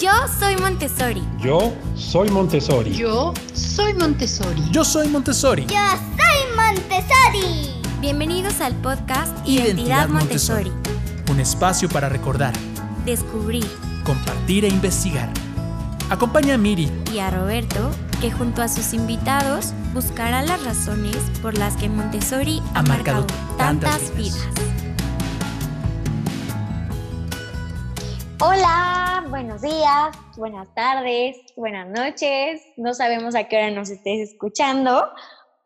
Yo soy Montessori. Yo soy Montessori. Yo soy Montessori. Yo soy Montessori. Yo soy Montessori. Bienvenidos al podcast Identidad, Montessori. Un espacio para recordar, Descubrir compartir e investigar. Acompaña a Miri y a Roberto, que junto a sus invitados buscará las razones por las que Montessori ha, Ha marcado marcado tantas tantas vidas. vidas. Hola, buenos días, buenas tardes, buenas noches. No sabemos a qué hora nos estés escuchando,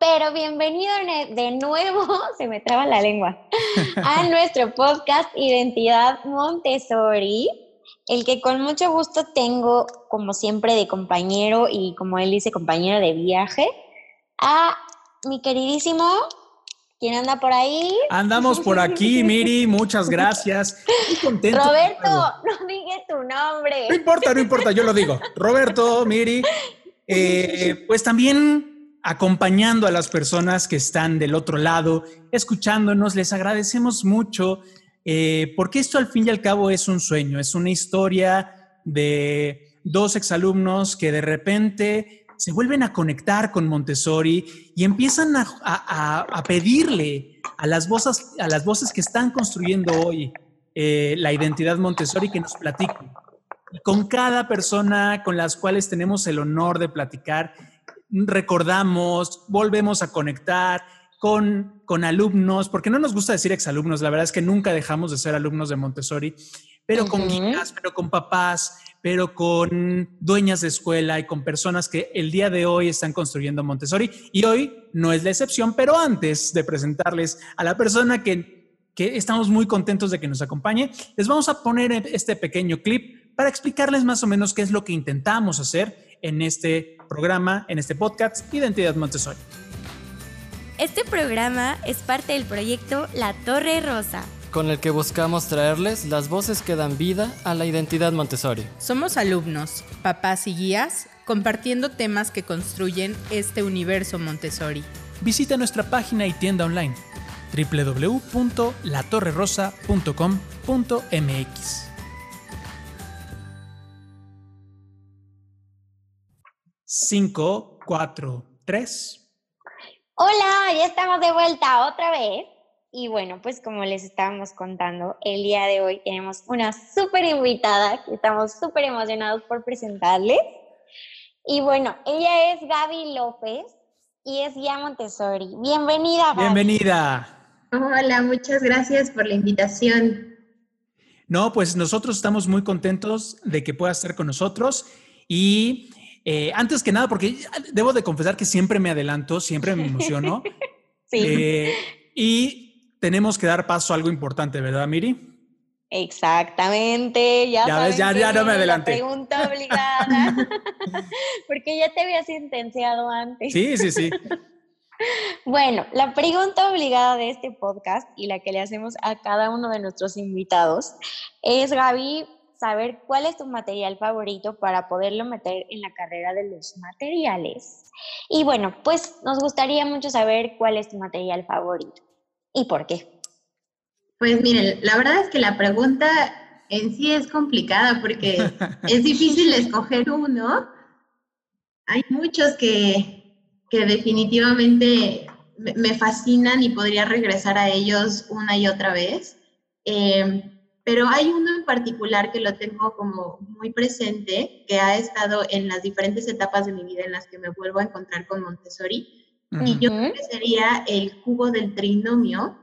pero bienvenido de nuevo, se me traba la lengua, a nuestro podcast Identidad Montessori, el que con mucho gusto tengo, como siempre, de compañero y como él dice, compañero de viaje, a mi queridísimo, ¿quién anda por ahí? Andamos por aquí, Miri, muchas gracias. Muy contento. Roberto, no digas tu nombre. No importa, no importa, yo lo digo. Roberto, Miri, eh, pues también acompañando a las personas que están del otro lado, escuchándonos, les agradecemos mucho, eh, porque esto al fin y al cabo es un sueño, es una historia de dos exalumnos que de repente se vuelven a conectar con Montessori y empiezan a, a- a- pedirle a las, voces, a las voces que están construyendo hoy eh, la identidad Montessori que nos platiquen. Y con cada persona con las cuales tenemos el honor de platicar, recordamos, volvemos a conectar con, con alumnos, porque no nos gusta decir exalumnos, la verdad es que nunca dejamos de ser alumnos de Montessori, pero con guías, pero con papás, pero con dueñas de escuela y con personas que el día de hoy están construyendo Montessori. Y hoy no es la excepción, pero antes de presentarles a la persona que, que estamos muy contentos de que nos acompañe, les vamos a poner este pequeño clip para explicarles más o menos qué es lo que intentamos hacer en este programa, en este podcast Identidad Montessori. Este programa es parte del proyecto La Torre Rosa. Con el que buscamos traerles las voces que dan vida a la identidad Montessori. Somos alumnos, papás y guías, compartiendo temas que construyen este universo Montessori. Visita nuestra página y tienda online www.latorrerosa.com.mx. Cinco, cuatro, tres. Hola, ya estamos de vuelta otra vez. Y bueno, pues como les estábamos contando, el día de hoy tenemos una súper invitada que estamos súper emocionados por presentarles. Y bueno, ella es Gaby López y es guía Montessori. Bienvenida, Gaby. Bienvenida. Hola, muchas gracias por la invitación. No, pues nosotros estamos muy contentos de que puedas estar con nosotros y eh, antes que nada, porque debo de confesar que siempre me adelanto, siempre me emociono Sí, eh, y tenemos que dar paso a algo importante, ¿verdad, Miri? exactamente. Ya, Ya ves, ya- no me adelanté. pregunta obligada. Porque ya te había sentenciado antes. Sí, sí, sí. Bueno, la pregunta obligada de este podcast y la que le hacemos a cada uno de nuestros invitados es, Gaby, saber cuál es tu material favorito para poderlo meter en la carrera de los materiales. Y bueno, pues nos gustaría mucho saber cuál es tu material favorito y por qué. Pues miren, la verdad es que la pregunta en sí es complicada porque es difícil escoger uno. Hay muchos que, que definitivamente me, fascinan y podría regresar a ellos una y otra vez. Eh, pero hay uno en particular que lo tengo como muy presente, que ha estado en las diferentes etapas de mi vida en las que me vuelvo a encontrar con Montessori. Y yo creo que sería el cubo del trinomio,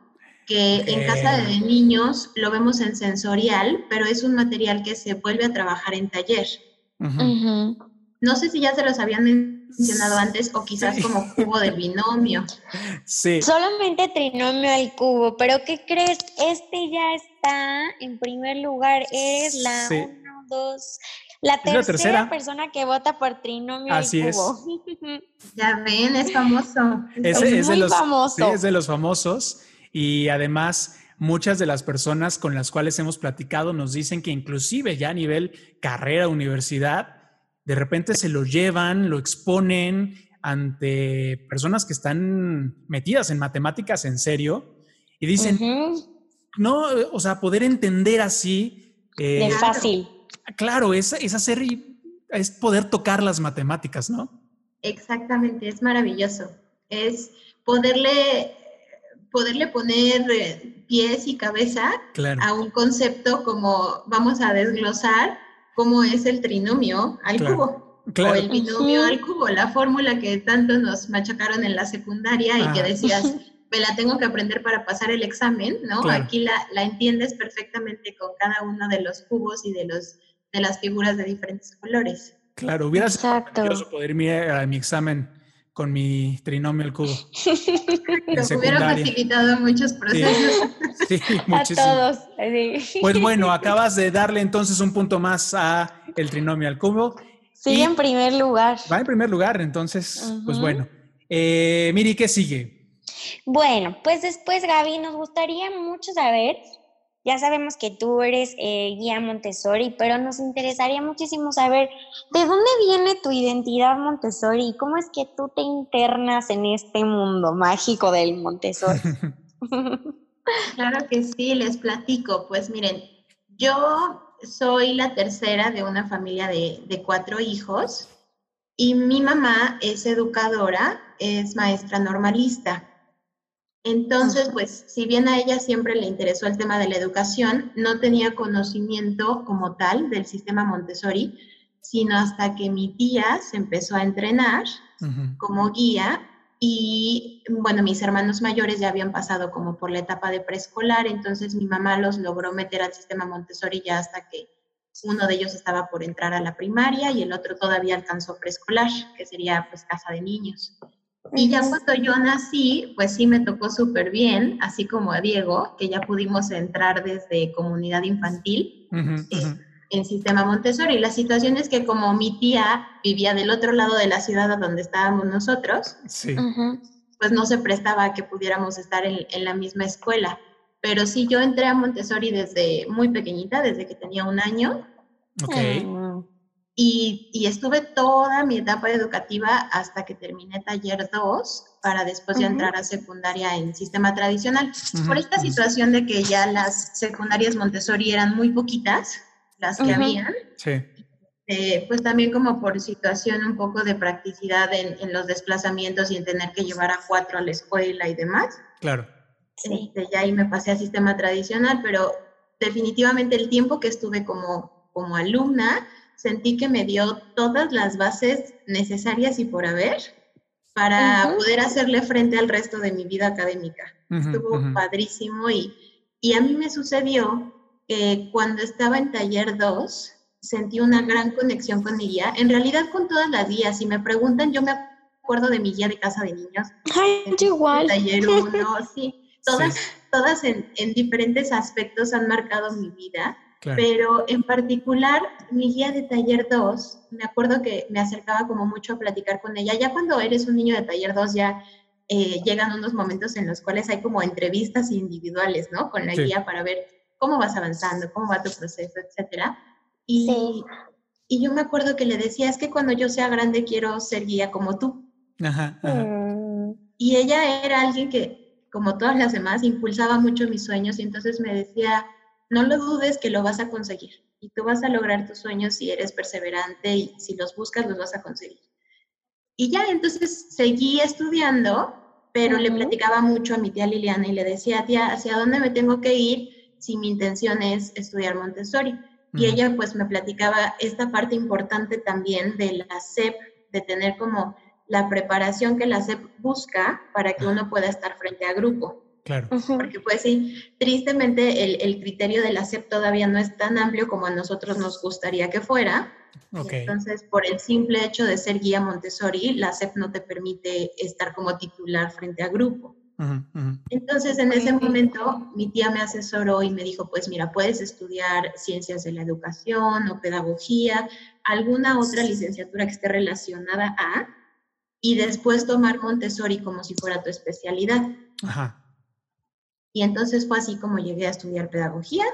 que en casa de niños lo vemos en sensorial, pero es un material que se vuelve a trabajar en taller. No sé si ya se los habían mencionado antes o quizás Sí. como cubo del binomio. Sí. Solamente trinomio al cubo, pero ¿qué crees? Este ya está en primer lugar. Eres la Sí. uno, dos, la la tercera, persona que vota por trinomio Así es. Ya ven, es famoso. Ese Es es, de muy los, famoso. sí, es de los famosos y además muchas de las personas con las cuales hemos platicado nos dicen que inclusive ya a nivel carrera, universidad, de repente se lo llevan, lo exponen ante personas que están metidas en matemáticas en serio y dicen, no, o sea, poder entender así de Eh, fácil. Claro, es, es hacer, y- es poder tocar las matemáticas, ¿no? Exactamente, es maravilloso. Es poderle, poderle poner eh, pies y cabeza Claro. a un concepto como vamos a desglosar cómo es el trinomio al Claro, cubo. claro. O el binomio al cubo, la fórmula que tanto nos machacaron en la secundaria y que Ajá. decías, me la tengo que aprender para pasar el examen, ¿no? Claro. Aquí la, la entiendes perfectamente con cada uno de los cubos y de, los, de las figuras de diferentes colores. Claro, hubiera sido poder irme a mi examen con mi trinomio al cubo. Pero hubiera facilitado muchos procesos. Sí, A muchísimo. todos. así. Pues bueno, acabas de darle entonces un punto más a el trinomio al cubo. Sigue y- en primer lugar. Va en primer lugar, entonces, pues bueno. Eh, Miri, ¿qué sigue? Bueno, pues después, Gaby, nos gustaría mucho saber, ya sabemos que tú eres eh, guía Montessori, pero nos interesaría muchísimo saber de dónde viene tu identidad Montessori y cómo es que tú te internas en este mundo mágico del Montessori. Claro que sí, les platico. Pues miren, yo soy la tercera de una familia de, de cuatro hijos y mi mamá es educadora, es maestra normalista. Entonces, Ajá. pues, si bien a ella siempre le interesó el tema de la educación, no tenía conocimiento como tal del sistema Montessori, sino hasta que mi tía se empezó a entrenar como guía y bueno, mis hermanos mayores ya habían pasado como por la etapa de preescolar, entonces mi mamá los logró meter al sistema Montessori ya hasta que uno de ellos estaba por entrar a la primaria y el otro todavía alcanzó preescolar, que sería pues casa de niños. Y ya cuando yo nací, pues sí me tocó súper bien, así como a Diego, que ya pudimos entrar desde comunidad infantil ujú. en sistema Montessori. La situación es que como mi tía vivía del otro lado de la ciudad a donde estábamos nosotros, Sí. Pues no se prestaba a que pudiéramos estar en, en la misma escuela. Pero sí, yo entré a Montessori desde muy pequeñita, desde que tenía un año, Ok. Y, y estuve toda mi etapa educativa hasta que terminé taller 2 para después ya Ujú. entrar a secundaria en sistema tradicional. Por Ujú, esta ujú. situación de que ya las secundarias Montessori eran muy poquitas, las que Ujú. habían, Sí. eh, pues también como por situación un poco de practicidad en, en los desplazamientos y en tener que llevar a cuatro a la escuela y demás, Claro. Sí. este, ya ahí me pasé a sistema tradicional, pero definitivamente el tiempo que estuve como, como alumna, sentí que me dio todas las bases necesarias y por haber para Ujú. poder hacerle frente al resto de mi vida académica. Ujú, Estuvo ujú. padrísimo y, y a mí me sucedió que cuando estaba en taller 2 sentí una gran conexión con mi guía, en realidad con todas las guías. Si me preguntan, yo me acuerdo de mi guía de casa de niños, Ay, igual. taller 1, sí, todas, Sí, todas en, en diferentes aspectos han marcado mi vida, claro. pero en particular mi guía de taller 2, me acuerdo que me acercaba como mucho a platicar con ella. Ya cuando eres un niño de taller 2 ya eh, llegan unos momentos en los cuales hay como entrevistas individuales, ¿no? Con la Sí. guía para ver cómo vas avanzando, cómo va tu proceso, etcétera. Y, Sí. y yo me acuerdo que le decía, es que cuando yo sea grande quiero ser guía como tú. Ajá, ajá. Mm. Y ella era alguien que, como todas las demás, impulsaba mucho mis sueños y entonces me decía, no lo dudes que lo vas a conseguir y tú vas a lograr tus sueños si eres perseverante y si los buscas los vas a conseguir. Y ya, entonces seguí estudiando, pero le platicaba mucho a mi tía Liliana y le decía, tía, ¿hacia dónde me tengo que ir si mi intención es estudiar Montessori? Y ella pues me platicaba esta parte importante también de la SEP, de tener como la preparación que la SEP busca para que uno pueda estar frente a grupo. Claro. Porque pues sí, tristemente el, el criterio de la SEP todavía no es tan amplio como a nosotros nos gustaría que fuera. Ok. Entonces, por el simple hecho de ser guía Montessori, la SEP no te permite estar como titular frente a grupo. Entonces, en ese momento, mi tía me asesoró y me dijo, pues mira, puedes estudiar ciencias de la educación o pedagogía, alguna otra licenciatura que esté relacionada a, y después tomar Montessori como si fuera tu especialidad. Ajá. Y entonces fue así como llegué a estudiar pedagogía.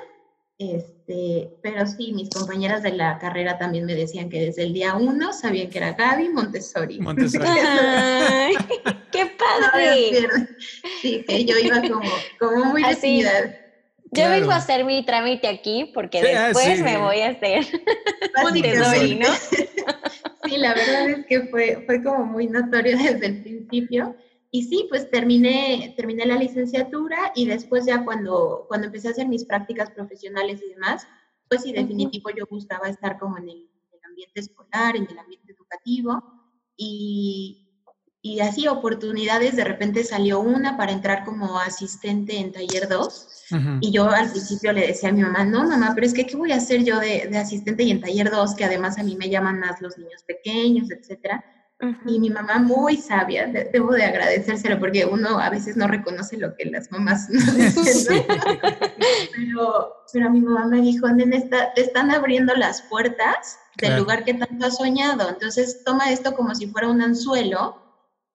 Este, pero sí, mis compañeras de la carrera también me decían que desde el día uno sabían que era Gaby Montessori. Montessori. Ay, ¡Qué No me padre! pierdo. Sí, que yo iba como, como muy Así. decidida. Yo vengo Claro. a hacer mi trámite aquí porque Sí, ah, después sí. me voy a hacer. Montessori, ¿no? Sí, la verdad es que fue, fue como muy notorio desde el principio. Y sí, pues terminé, terminé la licenciatura y después ya cuando, cuando empecé a hacer mis prácticas profesionales y demás, pues sí, definitivo yo buscaba estar como en el, en el ambiente escolar, en el ambiente educativo y, y así oportunidades, de repente salió una para entrar como asistente en taller 2 Ujú. y yo al principio le decía a mi mamá, no, mamá, pero es que, ¿qué voy a hacer yo de, de asistente y en taller 2, que además a mí me llaman más los niños pequeños, etcétera? Y mi mamá muy sabia, de- debo de agradecérselo porque uno a veces no reconoce lo que las mamás no dicen, ¿no? pero, pero mi mamá me dijo, nene, está- te están abriendo las puertas del Claro. lugar que tanto has soñado, entonces toma esto como si fuera un anzuelo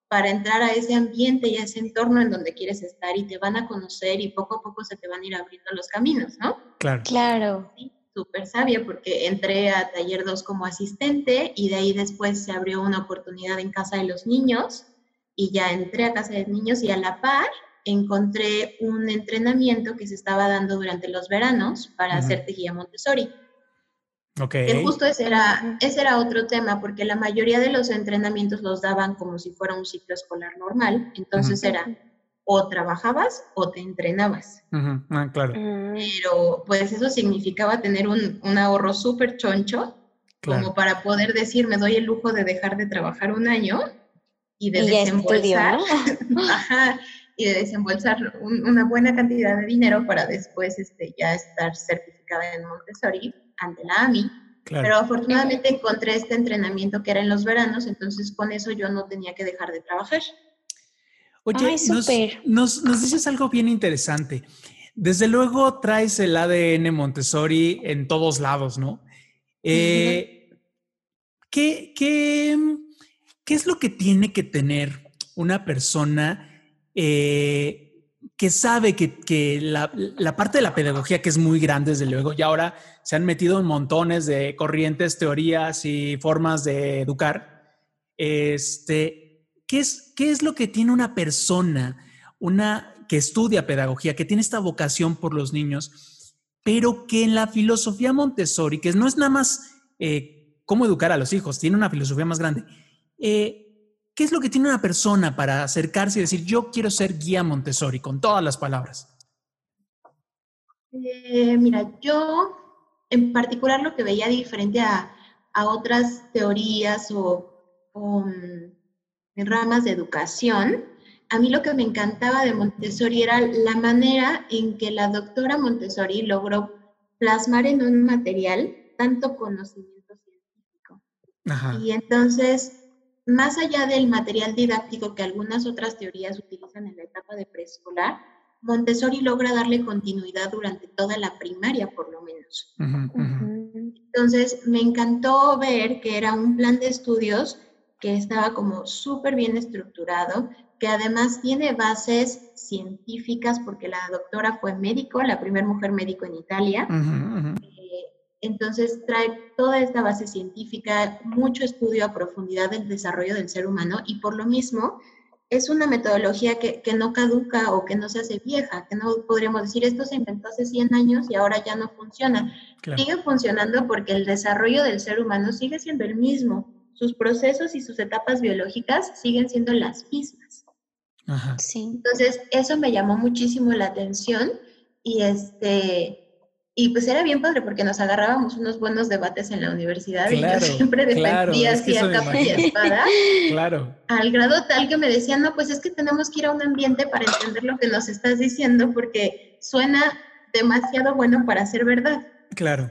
para entrar a ese ambiente y a ese entorno en donde quieres estar y te van a conocer y poco a poco se te van a ir abriendo los caminos, ¿no? Claro. Claro. Sí, súper sabia porque entré a taller 2 como asistente y de ahí después se abrió una oportunidad en casa de los niños y ya entré a casa de niños y a la par encontré un entrenamiento que se estaba dando durante los veranos para hacerte guía Montessori. Ok. Que justo ese era, ese era otro tema, porque la mayoría de los entrenamientos los daban como si fuera un ciclo escolar normal. Entonces era o trabajabas o te entrenabas. Ujú. Ah, claro. Mm, Pero pues eso significaba tener un, un ahorro súper choncho, Claro. como para poder decir, me doy el lujo de dejar de trabajar un año y de Y estudio, desembolsar, y de desembolsar un- una buena cantidad de dinero para después este, ya estar certificada en Montessori ante la AMI. Claro. Pero afortunadamente encontré este entrenamiento que era en los veranos, entonces con eso yo no tenía que dejar de trabajar. Oye, Ay, nos, nos dices algo bien interesante. Desde luego traes el ADN Montessori en todos lados, ¿no? Eh, ¿qué, qué, qué es lo que tiene que tener una persona eh, que sabe que, que la, la parte de la pedagogía, que es muy grande, desde luego, y ahora se han metido en montones de corrientes, teorías y formas de educar, este, ¿qué es, qué es lo que tiene una persona, una que estudia pedagogía, que tiene esta vocación por los niños, pero que en la filosofía Montessori, que no es nada más eh, cómo educar a los hijos, tiene una filosofía más grande. Eh, ¿Qué es lo que tiene una persona para acercarse y decir, yo quiero ser guía Montessori, con todas las palabras? Eh, mira, yo en particular lo que veía diferente a, a otras teorías o, o, mm, ramas de educación, a mí lo que me encantaba de Montessori era la manera en que la doctora Montessori logró plasmar en un material tanto conocimiento científico. Ajá. Y entonces, más allá del material didáctico que algunas otras teorías utilizan en la etapa de preescolar, Montessori logra darle continuidad durante toda la primaria, por lo menos. Entonces, me encantó ver que era un plan de estudios que estaba como súper bien estructurado, que además tiene bases científicas, porque la doctora fue médico, la primera mujer médico en Italia. Eh, Entonces trae toda esta base científica, mucho estudio a profundidad del desarrollo del ser humano y por lo mismo es una metodología que, que no caduca o que no se hace vieja, que no podríamos decir esto se inventó hace 100 años y ahora ya no funciona. Claro. Sigue funcionando porque el desarrollo del ser humano sigue siendo el mismo. Sus procesos y sus etapas biológicas siguen siendo las mismas. Ajá. Sí. Entonces, eso me llamó muchísimo la atención y este y pues era bien padre porque nos agarrábamos unos buenos debates en la universidad Claro, y yo siempre claro, defendía es que así a capa y espada, Claro. al grado tal que me decían, no, pues es que tenemos que ir a un ambiente para entender lo que nos estás diciendo porque suena demasiado bueno para ser verdad. Claro.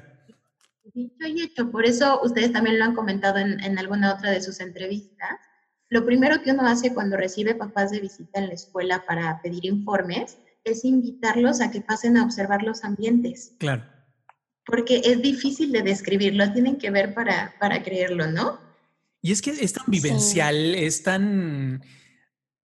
Dicho y hecho, por eso ustedes también lo han comentado en, en alguna otra de sus entrevistas. Lo primero que uno hace cuando recibe papás de visita en la escuela para pedir informes es invitarlos a que pasen a observar los ambientes, Claro. porque es difícil de describirlo, tienen que ver para, para creerlo, ¿no? Y es que es tan vivencial, es tan,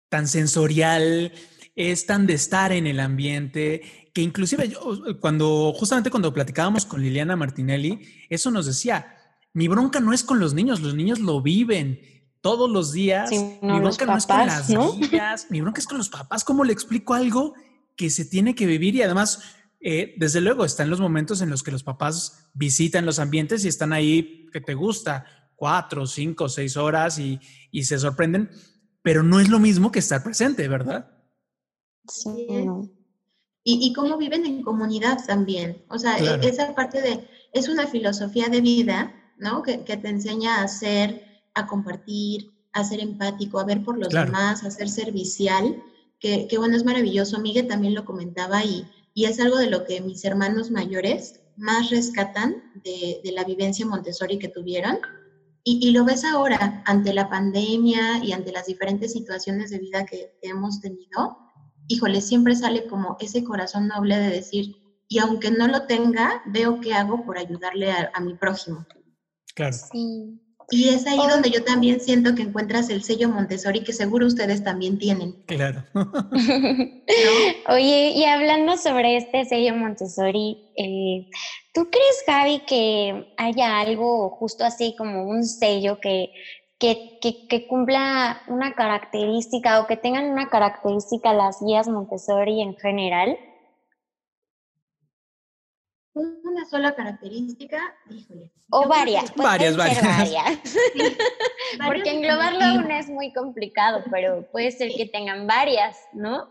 tan sensorial, es tan de estar en el ambiente, que inclusive yo, cuando, justamente cuando platicábamos con Liliana Martinelli, eso nos decía, mi bronca no es con los niños, los niños lo viven todos los días. Sí, mi no, bronca no es con las ¿no? guías, mi bronca es con los papás, ¿cómo le explico algo que se tiene que vivir? Y además, eh, desde luego están los momentos en los que los papás visitan los ambientes y están ahí que te gusta, cuatro, cinco, seis horas y, y se sorprenden, pero no es lo mismo que estar presente, ¿verdad? Sí. Y, y cómo viven en comunidad también. O sea, e, esa parte de, es una filosofía de vida, ¿no? Que, que te enseña a ser, a compartir, a ser empático, a ver por los demás, a ser servicial, que, que, bueno, es maravilloso. Miguel también lo comentaba y, y es algo de lo que mis hermanos mayores más rescatan de, de la vivencia Montessori que tuvieron. Y, y, lo ves ahora ante la pandemia y ante las diferentes situaciones de vida que, que hemos tenido. Híjole, siempre sale como ese corazón noble de decir, y aunque no lo tenga, veo qué hago por ayudarle a, a mi prójimo. Claro. Sí. Y es ahí donde yo también siento que encuentras el sello Montessori que seguro ustedes también tienen. Claro. Oye, y hablando sobre este sello Montessori, eh, ¿tú crees, Javi, que haya algo justo así como un sello que, que, que, que cumpla una característica o que tengan una característica las guías Montessori en general? una sola característica, híjole. O varias. Pues varias, varias. varias. Sí, Porque englobarlo aún es muy complicado, pero puede ser que tengan varias, ¿no?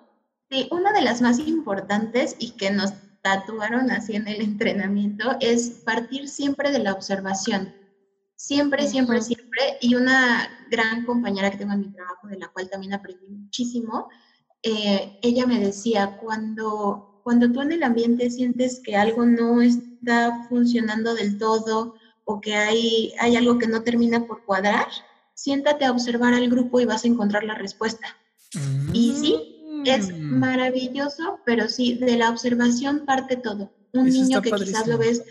Sí, una de las más importantes y que nos tatuaron así en el entrenamiento es partir siempre de la observación. Siempre, siempre, siempre. Y una gran compañera que tengo en mi trabajo, de la cual también aprendí muchísimo, eh, ella me decía, cuando cuando tú en el ambiente sientes que algo no está funcionando del todo o que hay, hay algo que no termina por cuadrar, siéntate a observar al grupo y vas a encontrar la respuesta. Y sí, es Mm. maravilloso, pero sí, de la observación parte todo. Un Eso niño que quizás lo ves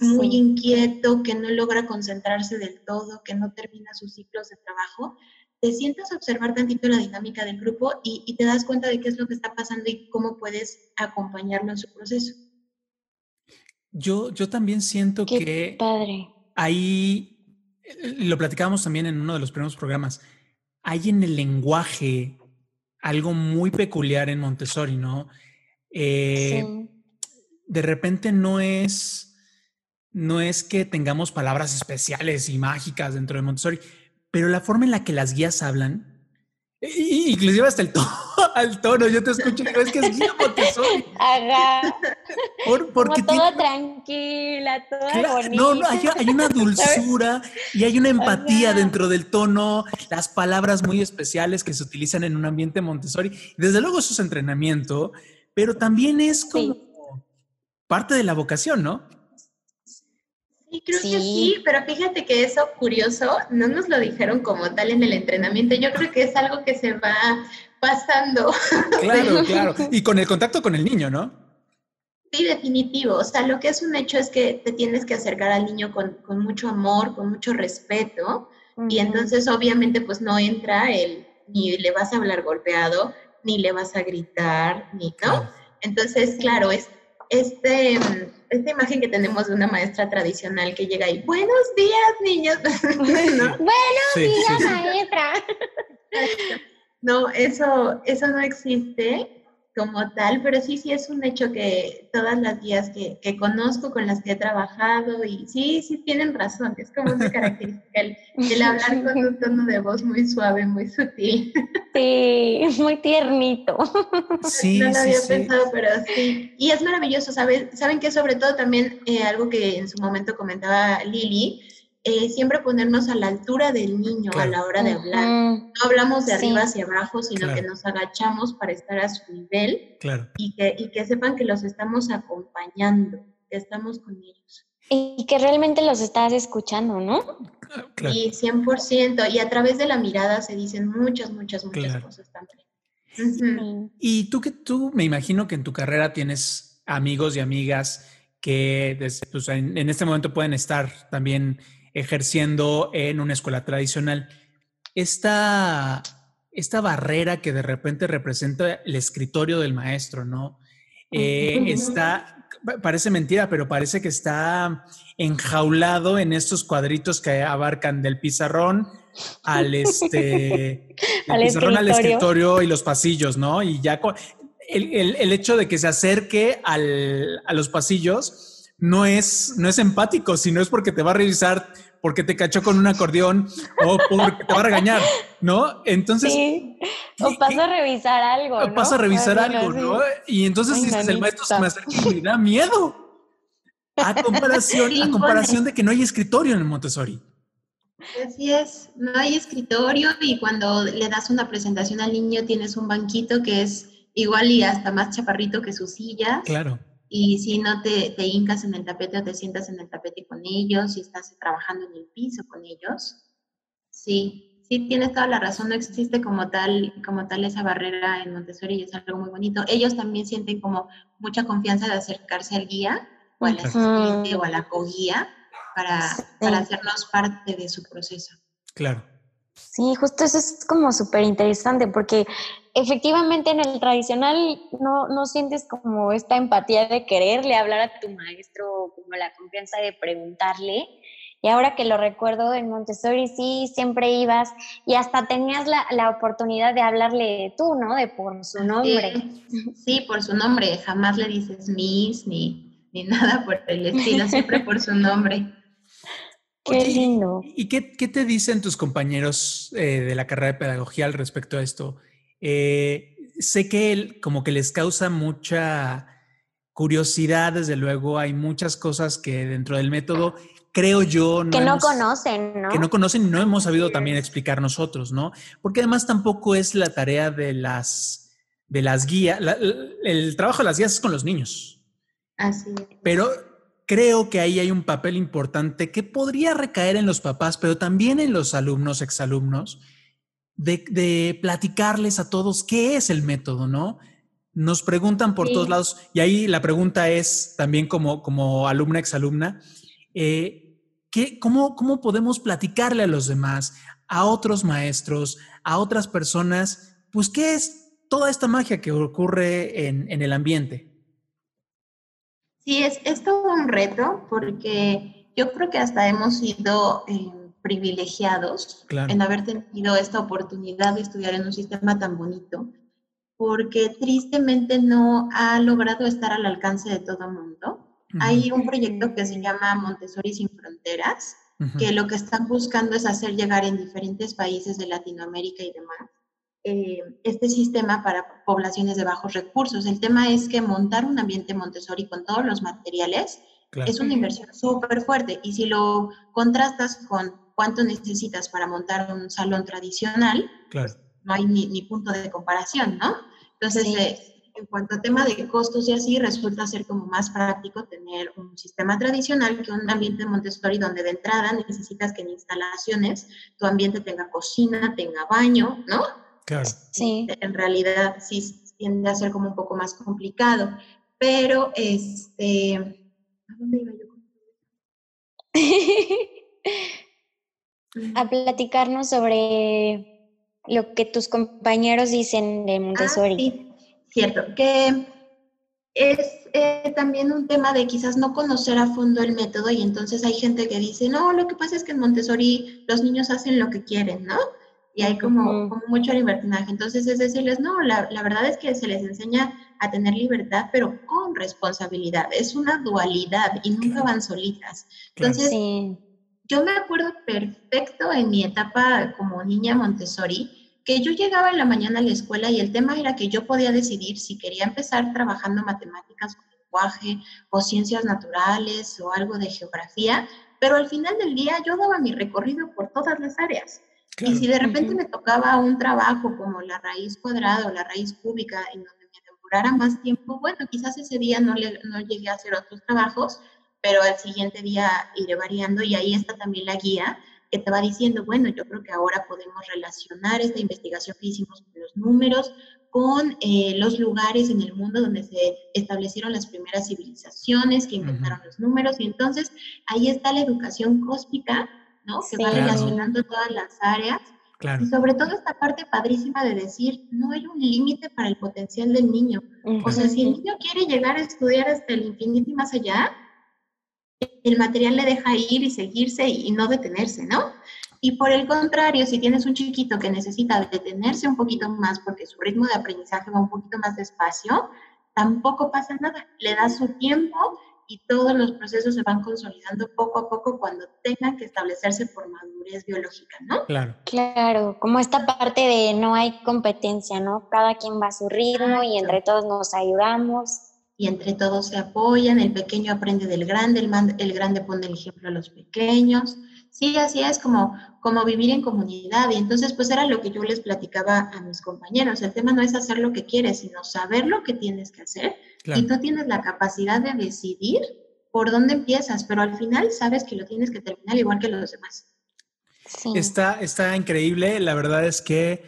muy Sí. inquieto, que no logra concentrarse del todo, que no termina sus ciclos de trabajo, te sientas a observar tantito la dinámica del grupo y, y te das cuenta de qué es lo que está pasando y cómo puedes acompañarlo en su proceso. Yo, yo también siento Qué que padre. ahí, eh, lo platicábamos también en uno de los primeros programas, hay en el lenguaje algo muy peculiar en Montessori, ¿no? Eh, sí. De repente no es, no es que tengamos palabras especiales y mágicas dentro de Montessori, pero la forma en la que las guías hablan, inclusive hasta el tono, al tono, yo te escucho y digo, es que es guía Montessori, Ajá. por- porque Como tiene- tranquila, toda Claro, bonita. no, no, hay, hay una dulzura y hay una empatía Ajá. dentro del tono, las palabras muy especiales que se utilizan en un ambiente Montessori. Desde luego eso es entrenamiento, pero también es como parte de la vocación, ¿no? Sí, creo que Sí. pero fíjate que eso curioso, no nos lo dijeron como tal en el entrenamiento. Yo creo que es algo que se va pasando. Claro, claro. Y con el contacto con el niño, ¿no? Sí, definitivo. O sea, lo que es un hecho es que te tienes que acercar al niño con, con mucho amor, con mucho respeto. Y entonces obviamente pues no entra el, ni le vas a hablar golpeado, ni le vas a gritar, ni, ¿no? Entonces, claro, es este, mm, esta imagen que tenemos de una maestra tradicional que llega y, buenos días, niños, ¿no? Bueno, Sí, sí, tía sí. maestra. No, eso, eso no existe como tal, pero sí, sí es un hecho que todas las guías que, que conozco, con las que he trabajado, y sí, sí tienen razón, es como una característica el, el hablar con un tono de voz muy suave, muy sutil. Sí, muy tiernito. Sí, no lo sí, había sí. pensado, pero sí. Y es maravilloso, ¿saben? Saben que sobre todo también eh, algo que en su momento comentaba Lili, eh, siempre ponernos a la altura del niño a la hora de hablar. No hablamos de Sí. arriba hacia abajo, sino que nos agachamos para estar a su nivel Claro. y que, y que sepan que los estamos acompañando, que estamos con ellos. Y que realmente los estás escuchando, ¿no? claro. Y 100%, y a través de la mirada se dicen muchas, muchas, muchas Claro. cosas también. Y tú que tú, me imagino que en tu carrera tienes amigos y amigas que pues, en, en este momento pueden estar también ejerciendo en una escuela tradicional. Esta, esta barrera que de repente representa el escritorio del maestro, ¿no? Eh, está, pa- parece mentira, pero parece que está enjaulado en estos cuadritos que abarcan del pizarrón al este Al pizarrón al escritorio. escritorio y los pasillos, ¿no? Y ya con- el, el- el hecho de que se acerque al- a los pasillos no es, no es empático, sino es porque te va a revisar, porque te cachó con un acordeón o porque te va a regañar, ¿no? Entonces, Sí. ¿qué- O pasa a revisar algo. ¿no? pasa a revisar algo, sí. ¿no? Y entonces Ay, dices, el maestro se me acerca y me da miedo. A comparación, Sí, a comparación de que no hay escritorio en el Montessori. Así es, no hay escritorio y cuando le das una presentación al niño tienes un banquito que es igual y hasta más chaparrito que sus sillas. Claro. Y si no te, te hincas en el tapete o te sientas en el tapete con ellos, si estás trabajando en el piso con ellos, sí, sí tienes toda la razón, no existe como tal, como tal esa barrera en Montessori y es algo muy bonito. Ellos también sienten como mucha confianza de acercarse al guía o al asistente o a la coguía para, para hacernos parte de su proceso. Claro. Sí, justo eso es como súper interesante porque efectivamente en el tradicional no, no sientes como esta empatía de quererle hablar a tu maestro, como la confianza de preguntarle. Y ahora que lo recuerdo en Montessori, sí, siempre ibas y hasta tenías la, la oportunidad de hablarle tú, ¿no? De por su nombre. Sí, sí, por su nombre. Jamás le dices Miss ni, ni nada por el estilo, siempre por su nombre. Qué Oye, ¿y- lindo. ¿Y qué, qué te dicen tus compañeros eh, de la carrera de pedagogía al respecto a esto? Eh, sé que el- como que les causa mucha curiosidad, desde luego, hay muchas cosas que dentro del método, creo yo, Que no hemos- conocen, ¿no? que no conocen y no hemos sabido también explicar nosotros, ¿no? Porque además tampoco es la tarea de las, de las guías, la- el, el trabajo de las guías es con los niños, Así es. pero creo que ahí hay un papel importante que podría recaer en los papás, pero también en los alumnos, exalumnos, de, de platicarles a todos qué es el método, ¿no? Nos preguntan por Sí. todos lados y ahí la pregunta es también como, como alumna, exalumna, eh, ¿qué, cómo, ¿cómo podemos platicarle a los demás, a otros maestros, a otras personas, pues qué es toda esta magia que ocurre en, en el ambiente? Sí, es, es todo un reto porque yo creo que hasta hemos sido eh, privilegiados Claro. en haber tenido esta oportunidad de estudiar en un sistema tan bonito, porque tristemente no ha logrado estar al alcance de todo el mundo. Hay un proyecto que se llama Montessori sin Fronteras, Ujú. que lo que están buscando es hacer llegar en diferentes países de Latinoamérica y demás eh, este sistema para poblaciones de bajos recursos. El tema es que montar un ambiente Montessori con todos los materiales Claro. es una inversión súper fuerte y si lo contrastas con cuánto necesitas para montar un salón tradicional, claro. no hay ni, ni punto de comparación, ¿no? Entonces, Sí. eh, en cuanto a tema de costos y así, resulta ser como más práctico tener un sistema tradicional que un ambiente Montessori donde de entrada necesitas que en instalaciones tu ambiente tenga cocina, tenga baño, ¿no? Claro. Sí. En realidad sí tiende a ser como un poco más complicado, pero este, ¿a dónde iba yo? a platicarnos sobre lo que tus compañeros dicen de Montessori. Ah, sí, cierto, que es eh, también un tema de quizás no conocer a fondo el método y entonces hay gente que dice, no, lo que pasa es que en Montessori los niños hacen lo que quieren, ¿no? Y hay como, Ujú. como mucho libertinaje. Entonces es decirles, no, la, la verdad es que se les enseña a tener libertad, pero con responsabilidad. Es una dualidad y nunca van solitas. Entonces, Sí. Yo me acuerdo perfecto en mi etapa como niña Montessori, que yo llegaba en la mañana a la escuela y el tema era que yo podía decidir si quería empezar trabajando matemáticas o lenguaje o ciencias naturales o algo de geografía, pero al final del día yo daba mi recorrido por todas las áreas. claro. Y si de repente me tocaba un trabajo como la raíz cuadrada o la raíz cúbica en donde me demorara más tiempo, bueno, quizás ese día no, le, no llegué a hacer otros trabajos, pero al siguiente día iré variando y ahí está también la guía que te va diciendo, bueno, yo creo que ahora podemos relacionar esta investigación que hicimos con los números, con eh, los lugares en el mundo donde se establecieron las primeras civilizaciones que inventaron Ujú. los números y entonces ahí está la educación cósmica, ¿no? Que va Sí. Claro. relacionando todas las áreas Claro. y sobre todo esta parte padrísima de decir, no hay un límite para el potencial del niño. O sea, si el niño quiere llegar a estudiar hasta el infinito y más allá, el material le deja ir y seguirse y no detenerse, ¿no? Y por el contrario, si tienes un chiquito que necesita detenerse un poquito más porque su ritmo de aprendizaje va un poquito más despacio, tampoco pasa nada. Le das su tiempo y todos los procesos se van consolidando poco a poco cuando tengan que establecerse por madurez biológica, ¿no? Claro. Claro, como esta parte de no hay competencia, ¿no? Cada quien va a su ritmo y entre todos nos ayudamos. Y entre todos se apoyan, el pequeño aprende del grande, el, el grande pone el ejemplo a los pequeños. Sí, así es como, como vivir en comunidad. Y entonces, pues era lo que yo les platicaba a mis compañeros. El tema no es hacer lo que quieres, sino saber lo que tienes que hacer. Y tú tienes la capacidad de decidir por dónde empiezas, pero al final sabes que lo tienes que terminar igual que los demás. Sí. Está, está increíble. La verdad es que,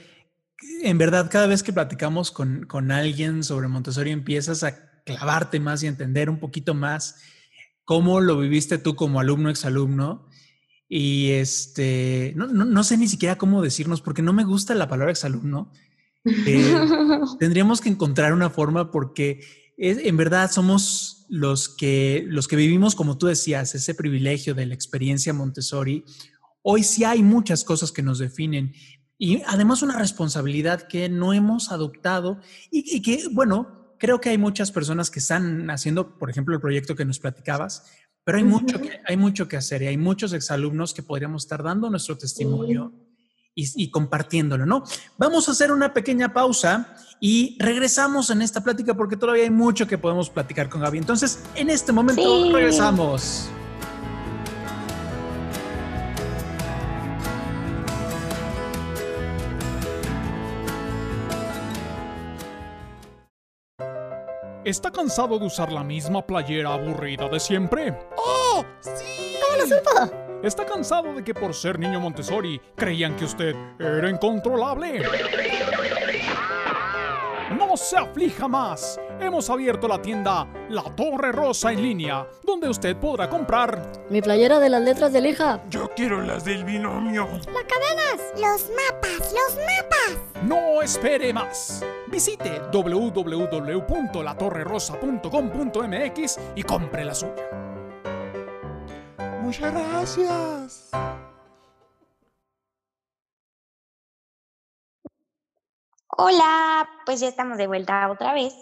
en verdad, cada vez que platicamos con, con alguien sobre Montessori, empiezas a clavarte más y entender un poquito más cómo lo viviste tú como alumno, exalumno y este, no, no, no, sé ni siquiera cómo decirnos, porque no me gusta la palabra exalumno. Eh, tendríamos que encontrar una forma porque en verdad somos los que, los que vivimos, como tú decías, ese privilegio de la experiencia Montessori. Hoy sí hay muchas cosas que nos definen y además una responsabilidad que no hemos adoptado y, y que, bueno, creo que hay muchas personas que están haciendo, por ejemplo, el proyecto que nos platicabas, pero hay mucho, que, hay mucho que hacer y hay muchos exalumnos que podríamos estar dando nuestro testimonio y, y, compartiéndolo, ¿no? Vamos a hacer una pequeña pausa y regresamos en esta plática porque todavía hay mucho que podemos platicar con Gaby. Entonces, en este momento sí. regresamos. ¿Está cansado de usar la misma playera aburrida de siempre? ¡Oh! ¡Sí! ¿Cómo lo supo? ¿Está cansado de que por ser niño Montessori creían que usted era incontrolable? Se aflija más. Hemos abierto la tienda La Torre Rosa en línea, donde usted podrá comprar mi playera de las letras de Lija. Yo quiero las del binomio. Las cadenas, los mapas, los mapas. No espere más. Visite www.latorrerosa.com.mx y compre la suya. Muchas gracias. Hola, pues ya estamos de vuelta otra vez.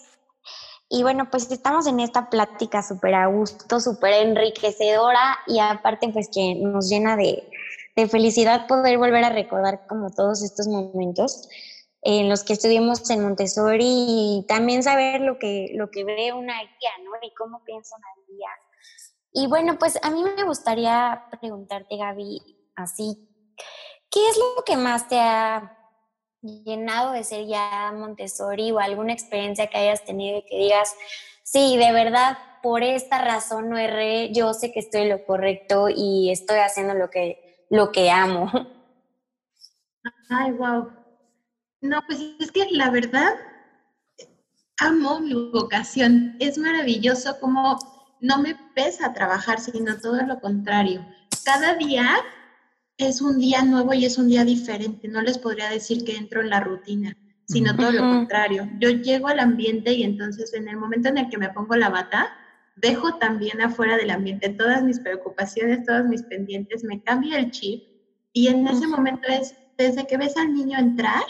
Y bueno, pues estamos en esta plática súper a gusto, súper enriquecedora y aparte pues que nos llena de, de, felicidad poder volver a recordar como todos estos momentos en los que estuvimos en Montessori y también saber lo que, lo que ve una guía, ¿no? Y cómo piensa una guía. Y bueno, pues a mí me gustaría preguntarte, Gaby, así, ¿qué es lo que más te ha llenado de ser ya Montessori o alguna experiencia que hayas tenido y que digas, sí, de verdad, por esta razón no erré, yo sé que estoy lo correcto y estoy haciendo lo que, lo que amo. Ay, wow. No, pues es que la verdad, amo mi vocación. Es maravilloso como no me pesa trabajar, sino todo lo contrario. Cada día es un día nuevo y es un día diferente. No les podría decir que entro en la rutina, sino todo lo contrario. Yo llego al ambiente y entonces en el momento en el que me pongo la bata, dejo también afuera del ambiente todas mis preocupaciones, todos mis pendientes, me cambia el chip y en ese momento es desde que ves al niño entrar,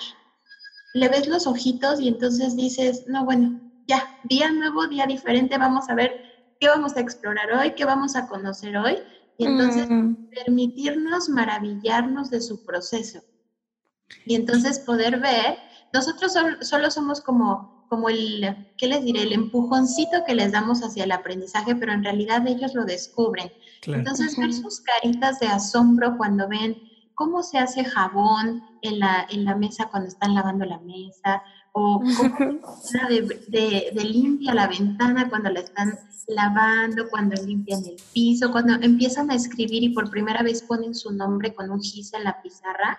le ves los ojitos y entonces dices, no, bueno, ya, día nuevo, día diferente, vamos a ver qué vamos a explorar hoy, qué vamos a conocer hoy y entonces mm. permitirnos maravillarnos de su proceso. Y entonces poder ver, nosotros solo, solo somos como, como el, ¿qué les diré? El empujoncito que les damos hacia el aprendizaje, pero en realidad ellos lo descubren. Claro. Entonces ver sus caritas de asombro cuando ven cómo se hace jabón en la, en la mesa cuando están lavando la mesa, o cómo de, de, de limpia la ventana cuando la están lavando, cuando limpian el piso, cuando empiezan a escribir y por primera vez ponen su nombre con un gis en la pizarra.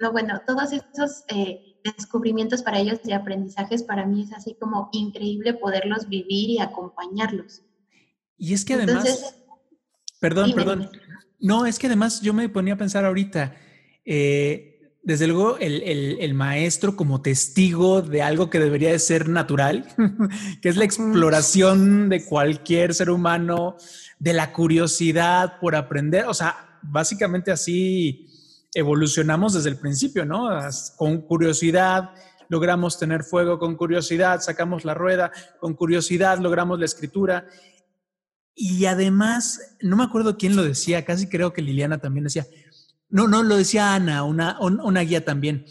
No, bueno, todos esos eh, descubrimientos para ellos de aprendizajes para mí es así como increíble poderlos vivir y acompañarlos. Y es que además, Entonces, perdón, dime, perdón, no, es que además yo me ponía a pensar ahorita, eh, desde luego, el, el, el, maestro como testigo de algo que debería de ser natural, que es la exploración de cualquier ser humano, de la curiosidad por aprender. O sea, básicamente así, evolucionamos desde el principio, ¿no? Con curiosidad, logramos tener fuego con curiosidad, sacamos la rueda, con curiosidad logramos la escritura. Y además, no me acuerdo quién lo decía, casi creo que Liliana también decía, no, no, lo decía Ana, una, una guía también.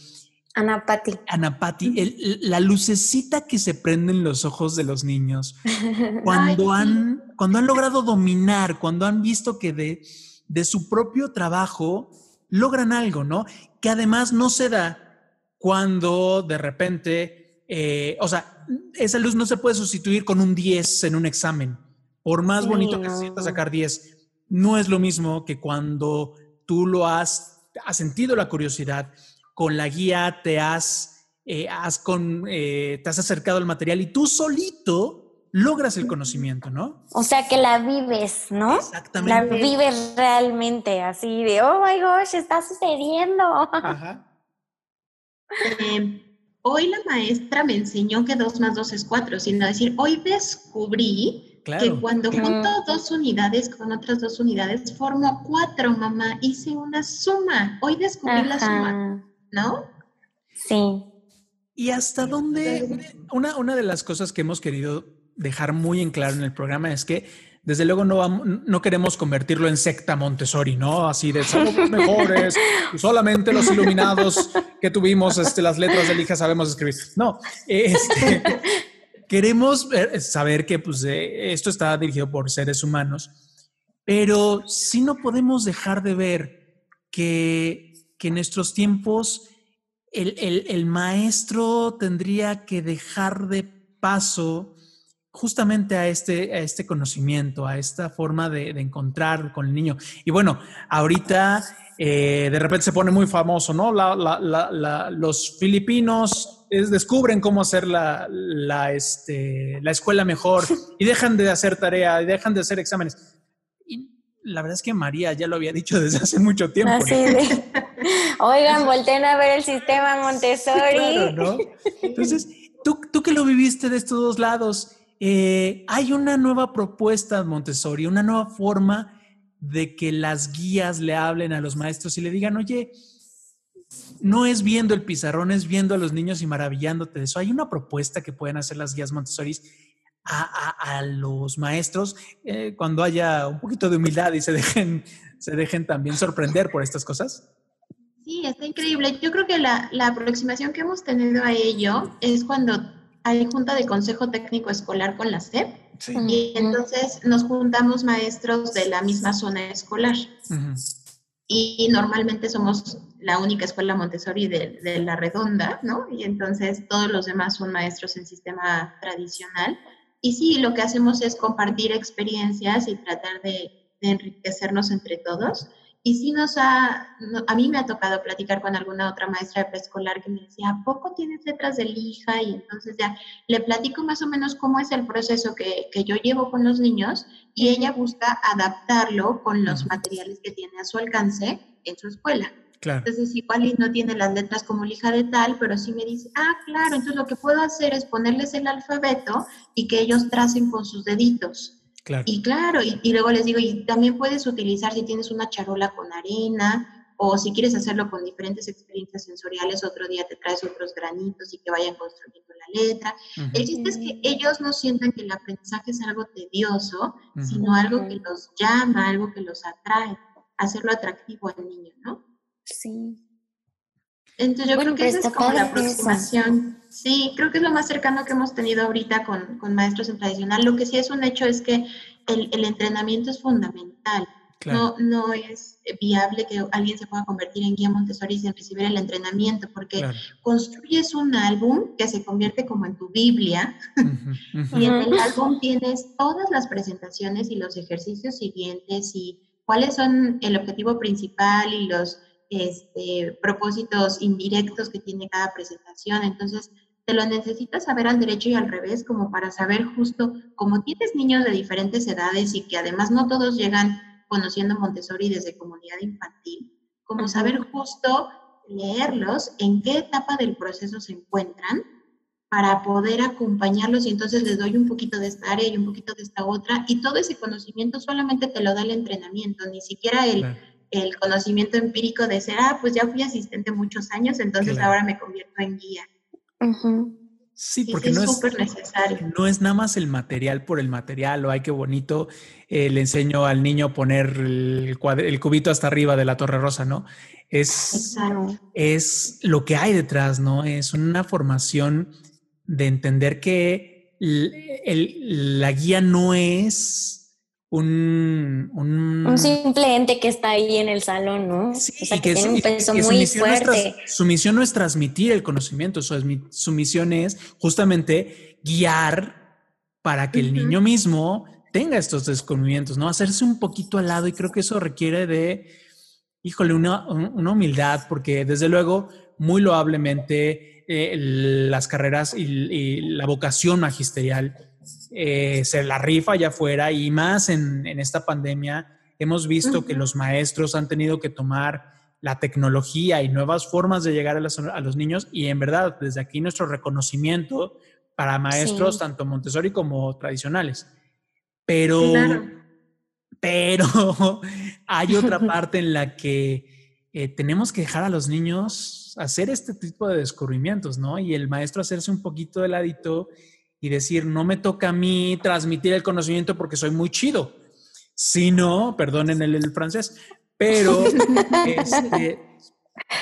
Ana Patti. Ana Patti, la lucecita que se prende en los ojos de los niños cuando, han, cuando han logrado dominar, cuando han visto que de, de su propio trabajo logran algo, ¿no? Que además no se da cuando de repente, eh, o sea, esa luz no se puede sustituir con un 10 en un examen. Por más bonito que se sienta sacar 10, no es lo mismo que cuando tú lo has, has sentido la curiosidad, con la guía te has, eh, has con, eh, te has acercado al material y tú solito logras el conocimiento, ¿no? O sea, que la vives, ¿no? Exactamente. La vives realmente, así de, oh my gosh, está sucediendo. Ajá. Em, hoy la maestra me enseñó que 2 más 2 es 4, sino decir, hoy descubrí que cuando junto dos unidades con otras dos unidades formo 4, mamá, hice una suma. Hoy descubrí la suma, ¿no? Sí. ¿Y hasta dónde? Una, una de las cosas que hemos querido dejar muy en claro en el programa es que desde luego no, no queremos convertirlo en secta Montessori, ¿no? Así de somos los mejores, solamente los iluminados que tuvimos este, las letras de lija sabemos escribir. No, este, queremos saber que pues, eh, esto está dirigido por seres humanos, pero sí no podemos dejar de ver que, que en nuestros tiempos el, el, el maestro tendría que dejar de paso justamente a este, a este conocimiento, a esta forma de, encontrar con el niño. Y bueno, ahorita eh, de repente se pone muy famoso, ¿no? los filipinos descubren cómo hacer la, este, la escuela mejor y dejan de hacer tarea y dejan de hacer exámenes. Y la verdad es que María ya lo había dicho desde hace mucho tiempo. Oigan, volteen a ver el sistema Montessori. Entonces, tú, tú que lo viviste de estos dos lados, eh, hay una nueva propuesta, Montessori, una nueva forma de que las guías le hablen a los maestros y le digan, oye, no es viendo el pizarrón, es viendo a los niños y maravillándote de eso. Hay una propuesta que pueden hacer las guías Montessori a, los maestros eh, cuando haya un poquito de humildad y se dejen, se dejen también sorprender por estas cosas. Sí, está increíble. Yo creo que la, la aproximación que hemos tenido a ello es cuando hay junta de consejo técnico escolar con la SEP. Y entonces nos juntamos maestros de la misma zona escolar. Y normalmente somos la única escuela Montessori de, la redonda, ¿no? Y entonces todos los demás son maestros en sistema tradicional. Y sí, lo que hacemos es compartir experiencias y tratar de, de enriquecernos entre todos. Y sí nos ha, a mí me ha tocado platicar con alguna otra maestra de preescolar que me decía, ¿a poco tienes letras de lija? Y entonces ya le platico más o menos cómo es el proceso que, que yo llevo con los niños y ella busca adaptarlo con los materiales que tiene a su alcance en su escuela. Claro. Entonces, igual no tiene las letras como lija de tal, pero sí me dice, ah, claro, entonces lo que puedo hacer es ponerles el alfabeto y que ellos tracen con sus deditos. Y claro, y, luego les digo, y también puedes utilizar si tienes una charola con arena o si quieres hacerlo con diferentes experiencias sensoriales, otro día te traes otros granitos y que vayan construyendo la letra. El chiste es que ellos no sientan que el aprendizaje es algo tedioso, sino algo que los llama, algo que los atrae, hacerlo atractivo al niño, ¿no? Sí. Entonces yo creo que esa es como la aproximación. Sí, creo que es lo más cercano que hemos tenido ahorita con, con maestros en tradicional. Lo que sí es un hecho es que el, el entrenamiento es fundamental. No, no es viable que alguien se pueda convertir en guía Montessori sin recibir el entrenamiento, porque construyes un álbum que se convierte como en tu Biblia, y en el álbum tienes todas las presentaciones y los ejercicios siguientes y cuáles son el objetivo principal y los este, propósitos indirectos que tiene cada presentación. Entonces, te lo necesitas saber al derecho y al revés, como para saber justo, como tienes niños de diferentes edades y que además no todos llegan conociendo Montessori desde comunidad infantil, como saber justo leerlos, en qué etapa del proceso se encuentran, para poder acompañarlos y entonces les doy un poquito de esta área y un poquito de esta otra y todo ese conocimiento solamente te lo da el entrenamiento, ni siquiera el, el conocimiento empírico de ser, ah, pues ya fui asistente muchos años, entonces Claro. ahora me convierto en guía. Sí, porque sí no es es, súper necesario. no es nada más el material por el material, o ay, qué bonito, eh, le enseño al niño a poner el, cuadr- el cubito hasta arriba de la Torre Rosa, ¿no? Es, Exacto. es lo que hay detrás, ¿no? Es una formación de entender que el- la guía no es un... un- Un simple ente que está ahí en el salón, ¿no? Sí, o sea, y que, que, tiene su- un peso su muy misión no es tras- fuerte. su misión no es transmitir el conocimiento, su, su misión es justamente guiar para que el niño mismo tenga estos descubrimientos, ¿no? Hacerse un poquito al lado y creo que eso requiere de, híjole, una, un- una humildad, porque desde luego, muy loablemente, eh, las carreras y, y la vocación magisterial eh, se la rifa allá afuera y más en, en esta pandemia hemos visto que los maestros han tenido que tomar la tecnología y nuevas formas de llegar a, las- a los niños y en verdad desde aquí nuestro reconocimiento para maestros Sí. tanto Montessori como tradicionales. Pero, Claro. pero hay otra parte en la que eh, tenemos que dejar a los niños hacer este tipo de descubrimientos, ¿no? Y el maestro hacerse un poquito de ladito y decir, no me toca a mí transmitir el conocimiento porque soy muy chido, sino, perdonen el, el francés, pero, este,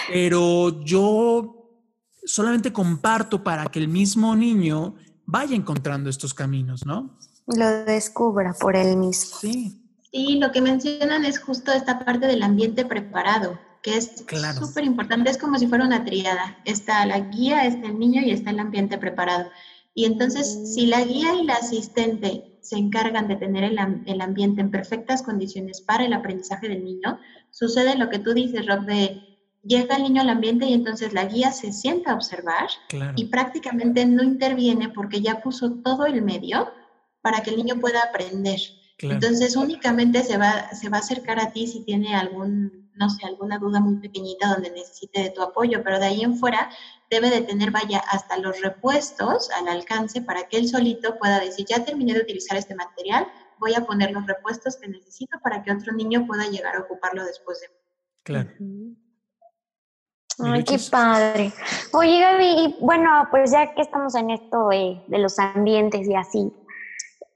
pero yo solamente comparto para que el mismo niño vaya encontrando estos caminos, ¿no? Lo descubra por él mismo. Sí, Sí, lo que mencionan es justo esta parte del ambiente preparado, que es Claro. súper importante, es como si fuera una triada. Está la guía, está el niño y está el ambiente preparado. Y entonces, si la guía y la asistente se encargan de tener el, am- el ambiente en perfectas condiciones para el aprendizaje del niño, sucede lo que tú dices, Rob, de llega el niño al ambiente y entonces la guía se sienta a observar claro. y prácticamente no interviene porque ya puso todo el medio para que el niño pueda aprender. claro. Entonces únicamente se va, se va a acercar a ti si tiene algún, no sé, alguna duda muy pequeñita donde necesite de tu apoyo, pero de ahí en fuera debe de tener, vaya, hasta los repuestos al alcance para que él solito pueda decir, ya terminé de utilizar este material, voy a poner los repuestos que necesito para que otro niño pueda llegar a ocuparlo después de mí. claro. Ay, qué padre. Oye, Gaby, y bueno, pues ya que estamos en esto eh, de los ambientes y así,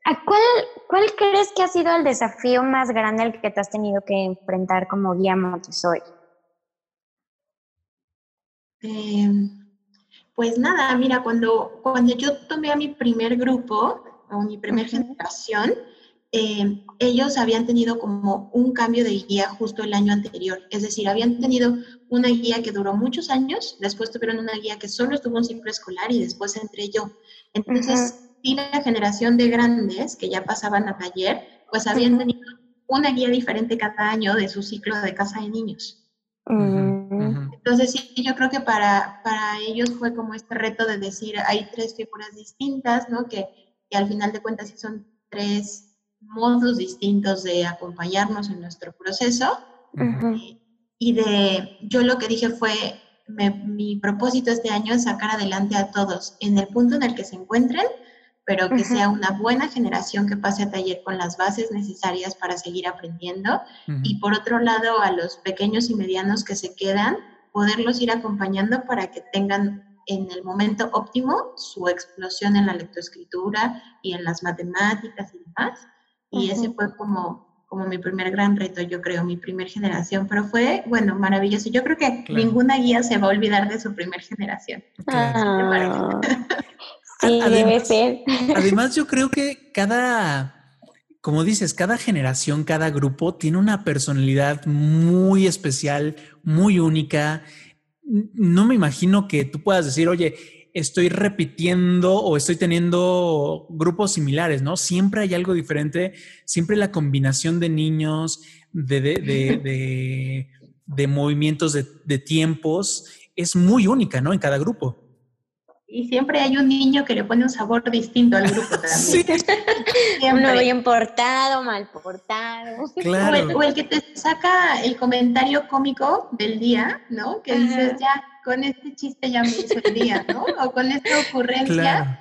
¿a cuál, ¿cuál crees que ha sido el desafío más grande al que te has tenido que enfrentar como guía Montessori? Eh, pues nada, mira, cuando, cuando yo tomé a mi primer grupo, o mi primera generación, eh, ellos habían tenido como un cambio de guía justo el año anterior. Es decir, habían tenido una guía que duró muchos años, después tuvieron una guía que solo estuvo un ciclo escolar y después entré yo. Entonces, sí, la generación de grandes que ya pasaban a taller, pues habían tenido una guía diferente cada año de su ciclo de casa de niños. Ujú. Entonces, sí, yo creo que para, para ellos fue como este reto de decir, hay tres figuras distintas, ¿no? Que, que al final de cuentas sí son tres modos distintos de acompañarnos en nuestro proceso. ujú. Y- Y de, yo lo que dije fue, me- mi propósito este año es sacar adelante a todos en el punto en el que se encuentren, pero que Ujú. sea una buena generación que pase a taller con las bases necesarias para seguir aprendiendo Ujú. y por otro lado a los pequeños y medianos que se quedan, poderlos ir acompañando para que tengan en el momento óptimo su explosión en la lectoescritura y en las matemáticas y demás. Y ese Ujú. fue como, como mi primer gran reto, yo creo, mi primer generación, pero fue, bueno, maravilloso. Yo creo que Claro. ninguna guía se va a olvidar de su primer generación. Claro. Ah, sí, debe Además- ser. Además, yo creo que cada, como dices, cada generación, cada grupo tiene una personalidad muy especial, muy única. No me imagino que tú puedas decir, oye, estoy repitiendo o estoy teniendo grupos similares, ¿no? Siempre hay algo diferente, siempre la combinación de niños, de, de, de, de- movimientos de tiempos es muy única, ¿no? En cada grupo. Y siempre hay un niño que le pone un sabor distinto al grupo también. Sí. Uno bien portado, mal portado. O el, claro. o el que te saca el comentario cómico del día, ¿no? Que dices, Ajá. ya, con este chiste ya me hizo el día, ¿no? O con esta ocurrencia. Claro.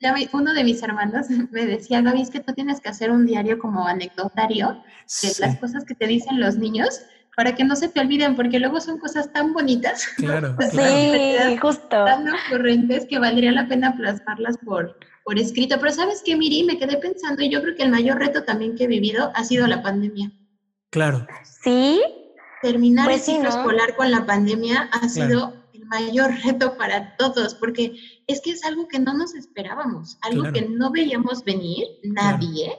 Ya uno de mis hermanos me decía, Gaby, es que tú tienes que hacer un diario como anecdotario de Sí. las cosas que te dicen los niños para que no se te olviden, porque luego son cosas tan bonitas, Claro, Sí, justo. tan ocurrentes que valdría la pena plasmarlas por, por escrito. Pero ¿sabes qué, Miri? Me quedé pensando y yo creo que el mayor reto también que he vivido ha sido la pandemia. claro. ¿Sí? Terminar Pues el sí, ciclo ¿no? escolar con la pandemia ha Claro. sido el mayor reto para todos, porque es que es algo que no nos esperábamos, algo Claro. que no veíamos venir, nadie.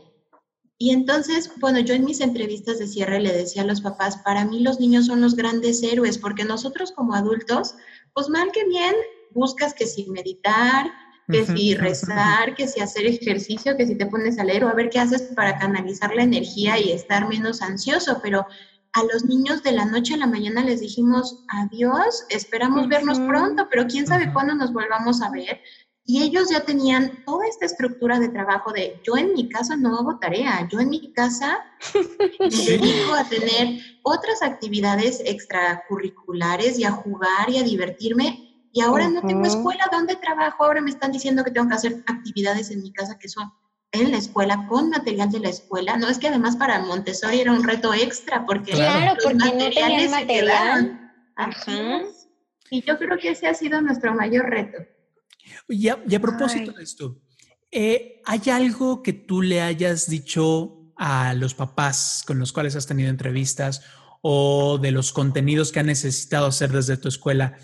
Y entonces, bueno, yo en mis entrevistas de cierre le decía a los papás, para mí los niños son los grandes héroes, porque nosotros como adultos, pues mal que bien, buscas que si meditar, que si rezar, que si hacer ejercicio, que si te pones a leer o a ver qué haces para canalizar la energía y estar menos ansioso, pero a los niños de la noche a la mañana les dijimos adiós, esperamos vernos pronto, pero quién sabe cuándo nos volvamos a ver. Y ellos ya tenían toda esta estructura de trabajo de yo en mi casa no hago tarea, yo en mi casa me dedico a tener otras actividades extracurriculares y a jugar y a divertirme. Y ahora no tengo escuela donde trabajo, ahora me están diciendo que tengo que hacer actividades en mi casa que son en la escuela, con material de la escuela. No, es que además para Montessori era un reto extra porque Claro, los porque no materiales tenían se material. Ajá. Y yo creo que ese ha sido nuestro mayor reto. Y a, y a propósito Ay. de esto, eh, ¿hay algo que tú le hayas dicho a los papás con los cuales has tenido entrevistas o de los contenidos que han necesitado hacer desde tu escuela?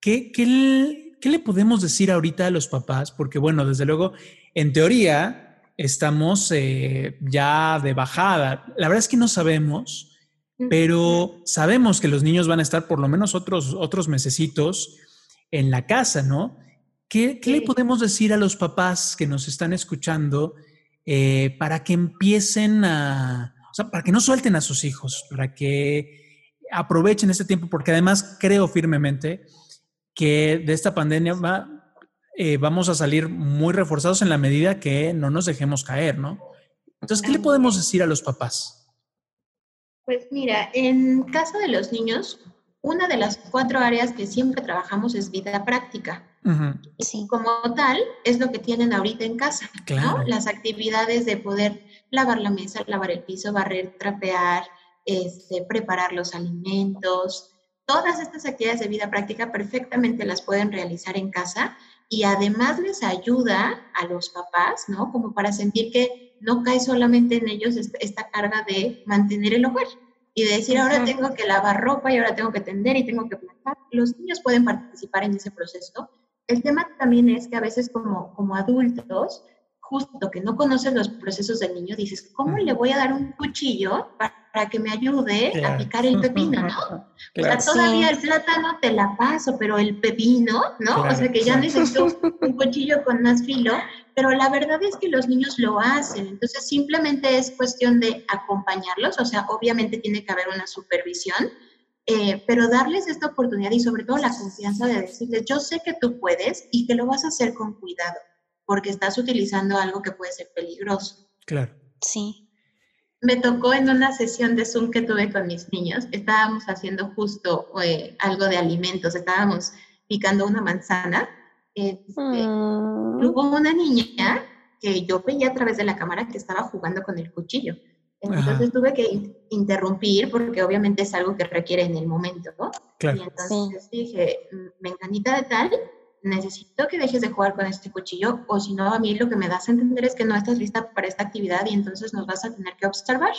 ¿Qué, qué le podemos decir ahorita a los papás? Porque bueno, desde luego, en teoría estamos eh, ya de bajada. La verdad es que no sabemos, pero sabemos que los niños van a estar por lo menos otros, otros mesecitos en la casa, ¿no? ¿Qué, qué le podemos decir a los papás que nos están escuchando eh, para que empiecen a, o sea, para que no suelten a sus hijos, para que aprovechen este tiempo? Porque además creo firmemente que de esta pandemia va, eh, vamos a salir muy reforzados en la medida que no nos dejemos caer, ¿no? Entonces, ¿qué le podemos decir a los papás? Pues mira, en casa de los niños, una de las cuatro áreas que siempre trabajamos es vida práctica. Sí. Como tal, es lo que tienen ahorita en casa, Claro. ¿no? Las actividades de poder lavar la mesa, lavar el piso, barrer, trapear, este, preparar los alimentos. Todas estas actividades de vida práctica perfectamente las pueden realizar en casa y además les ayuda a los papás, ¿no? Como para sentir que no cae solamente en ellos esta, carga de mantener el hogar y de decir, ahora tengo que lavar ropa y ahora tengo que tender y tengo que plantar. Los niños pueden participar en ese proceso. El tema también es que a veces como, como adultos, justo que no conoces los procesos del niño, dices, ¿cómo le voy a dar un cuchillo para, para que me ayude a Claro. picar el pepino, no? O sea, Claro. todavía el plátano te la paso, pero el pepino, ¿no? Claro, o sea, que ya claro. necesito un cuchillo con más filo, pero la verdad es que los niños lo hacen, entonces simplemente es cuestión de acompañarlos, o sea, obviamente tiene que haber una supervisión, eh, pero darles esta oportunidad y sobre todo la confianza de decirles, yo sé que tú puedes y que lo vas a hacer con cuidado, porque estás utilizando algo que puede ser peligroso. Claro. Sí. Me tocó en una sesión de Zoom que tuve con mis niños, estábamos haciendo justo eh, algo de alimentos, estábamos picando una manzana. este, Mm. Hubo una niña que yo veía a través de la cámara que estaba jugando con el cuchillo. Entonces Ajá. tuve que in- interrumpir porque obviamente es algo que requiere en el momento, ¿no? Y Claro. entonces dije, "Mm, menganita de tal, necesito que dejes de jugar con este cuchillo o si no, a mí lo que me das a entender es que no estás lista para esta actividad y entonces nos vas a tener que observar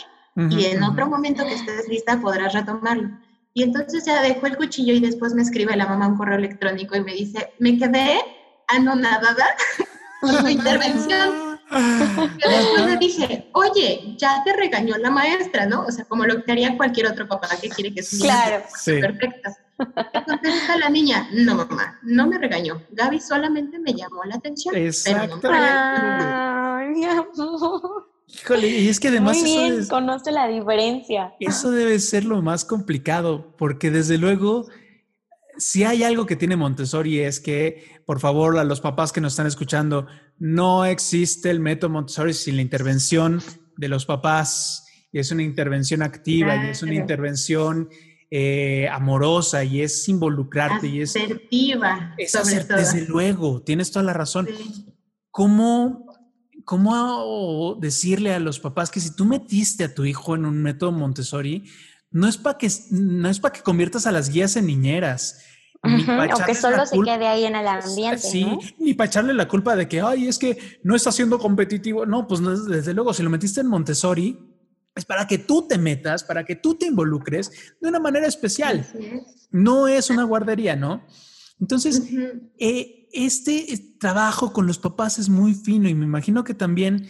y en otro momento que estés lista podrás retomarlo. Y entonces ya dejó el cuchillo y después me escribe la mamá un correo electrónico y me dice, me quedé anonadada por tu intervención. Yo después le dije, oye, ya te regañó la maestra, ¿no? O sea, como lo que haría cualquier otro papá que quiere que sus Claro. Sí. perfectas. Le contesta la niña, no mamá, no me regañó. Gaby solamente me llamó la atención. Pero no me regañó". Ay, mi amor. Híjole, y es que además Muy eso bien, es- conoce la diferencia. Eso debe ser lo más complicado, porque desde luego, si hay algo que tiene Montessori es que, por favor, a los papás que nos están escuchando, no existe el método Montessori sin la intervención de los papás, y es una intervención activa, y es una intervención eh, amorosa, y es involucrarte, y es, Asertiva, sobre todo. desde luego, tienes toda la razón. Sí. ¿Cómo, ¿Cómo decirle a los papás que si tú metiste a tu hijo en un método Montessori, no es para que, no es para que conviertas a las guías en niñeras. Ni pa' Ujú, O que echarles la solo se quede ahí en el ambiente, Sí, ¿no? ni para echarle la culpa de que, ay, es que no está siendo competitivo. No, pues desde luego, si lo metiste en Montessori, es para que tú te metas, para que tú te involucres de una manera especial. Es. No es una guardería, ¿no? Entonces, eh, este trabajo con los papás es muy fino y me imagino que también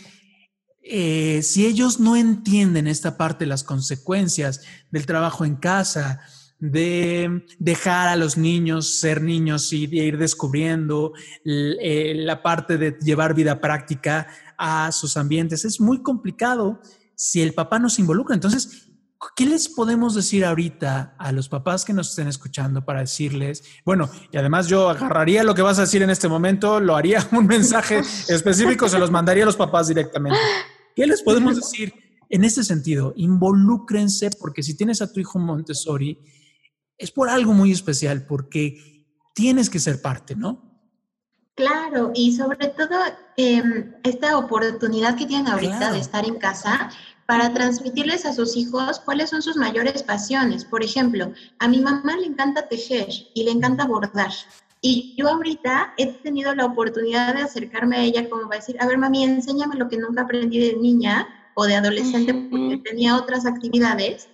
eh, si ellos no entienden esta parte, las consecuencias del trabajo en casa, de dejar a los niños ser niños y de ir descubriendo eh, la parte de llevar vida práctica a sus ambientes, es muy complicado si el papá no se involucra. Entonces, ¿qué les podemos decir ahorita a los papás que nos estén escuchando para decirles, bueno, y además yo agarraría lo que vas a decir en este momento, lo haría un mensaje específico, se los mandaría a los papás directamente. ¿Qué les podemos decir en ese sentido? Involúcrense porque si tienes a tu hijo Montessori, es por algo muy especial, porque tienes que ser parte, ¿no? Claro, y sobre todo em, esta oportunidad que tienen ahorita Claro. de estar en casa para transmitirles a sus hijos cuáles son sus mayores pasiones. Por ejemplo, a mi mamá le encanta tejer y le encanta bordar. Y yo ahorita he tenido la oportunidad de acercarme a ella como va a decir, a ver, mami, enséñame lo que nunca aprendí de niña o de adolescente porque tenía otras actividades.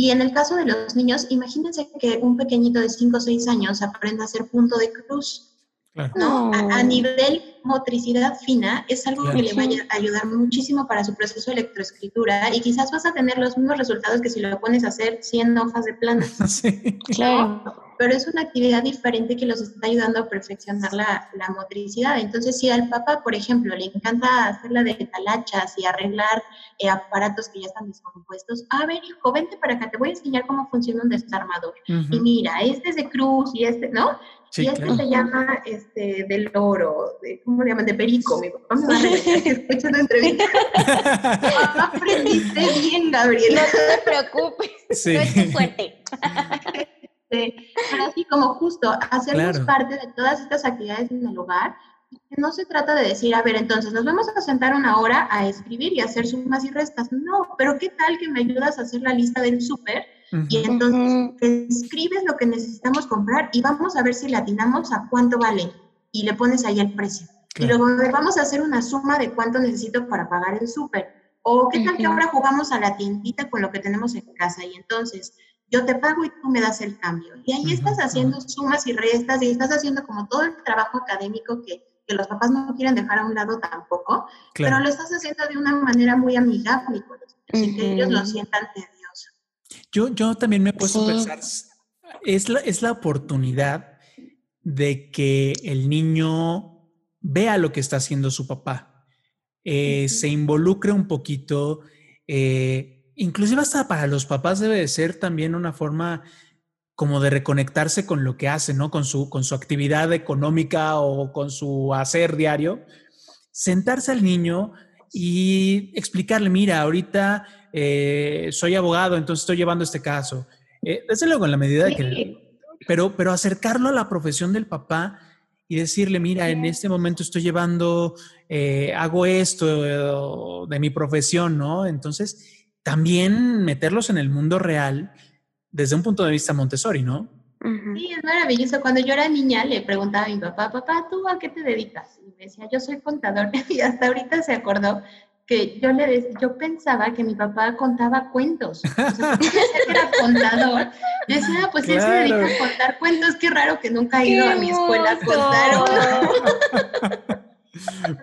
Y en el caso de los niños, imagínense que un pequeñito de 5 o 6 años aprenda a hacer punto de cruz. Claro. ¿no? A, a nivel motricidad fina es algo Claro. que le va a ay- ayudar muchísimo para su proceso de electroescritura y quizás vas a tener los mismos resultados que si lo pones a hacer 100 hojas de plano. Sí. Claro. Pero es una actividad diferente que los está ayudando a perfeccionar la, la motricidad. Entonces, si al papá, por ejemplo, le encanta hacer la de talachas y arreglar eh, aparatos que ya están descompuestos, a ver, hijo, vente para acá, te voy a enseñar cómo funciona un desarmador. Y mira, este es de cruz y este, ¿no? Sí, y este claro. se llama este, del oro, de, ¿cómo le llaman? De perico. Mi papá me va a regañar que escucha la entrevista. Aprendiste bien, Gabriel. No te preocupes, Sí. no estés fuerte. Pero así como justo hacernos Claro. parte de todas estas actividades en el hogar. que No se trata de decir, a ver, entonces nos vamos a sentar una hora a escribir y a hacer sumas y restas. No, pero ¿qué tal que me ayudas a hacer la lista del súper? Y entonces escribes lo que necesitamos comprar y vamos a ver si le atinamos a cuánto vale y le pones ahí el precio. Y Claro. luego a ver, vamos a hacer una suma de cuánto necesito para pagar el súper. O qué tal que ahora jugamos a la tiendita con lo que tenemos en casa y entonces yo te pago y tú me das el cambio. Y ahí estás haciendo sumas y restas y estás haciendo como todo el trabajo académico que, que los papás no quieren dejar a un lado tampoco, pero lo estás haciendo de una manera muy amigable con los niños, sin que ellos lo sientan tedioso. Yo, yo también me he puesto Sí. a pensar, es la, es la oportunidad de que el niño vea lo que está haciendo su papá, eh, se involucre un poquito, eh, inclusive hasta para los papás debe de ser también una forma como de reconectarse con lo que hace, ¿no? Con su, con su actividad económica o con su hacer diario. Sentarse al niño y explicarle, mira, ahorita eh, soy abogado, entonces estoy llevando este caso. Eh, desde luego, en la medida de que... Pero, pero acercarlo a la profesión del papá y decirle, mira, en este momento estoy llevando, eh, hago esto eh, de mi profesión, ¿no? Entonces, también meterlos en el mundo real desde un punto de vista Montessori, ¿no? Sí, es maravilloso. Cuando yo era niña le preguntaba a mi papá, papá, ¿tú a qué te dedicas? Y me decía, yo soy contador. Y hasta ahorita se acordó que yo le yo pensaba que mi papá contaba cuentos. O sea, que era contador. Yo decía, "Ah, pues él se dedica a contar cuentos. Qué raro que nunca ha ido a mi escuela a contar.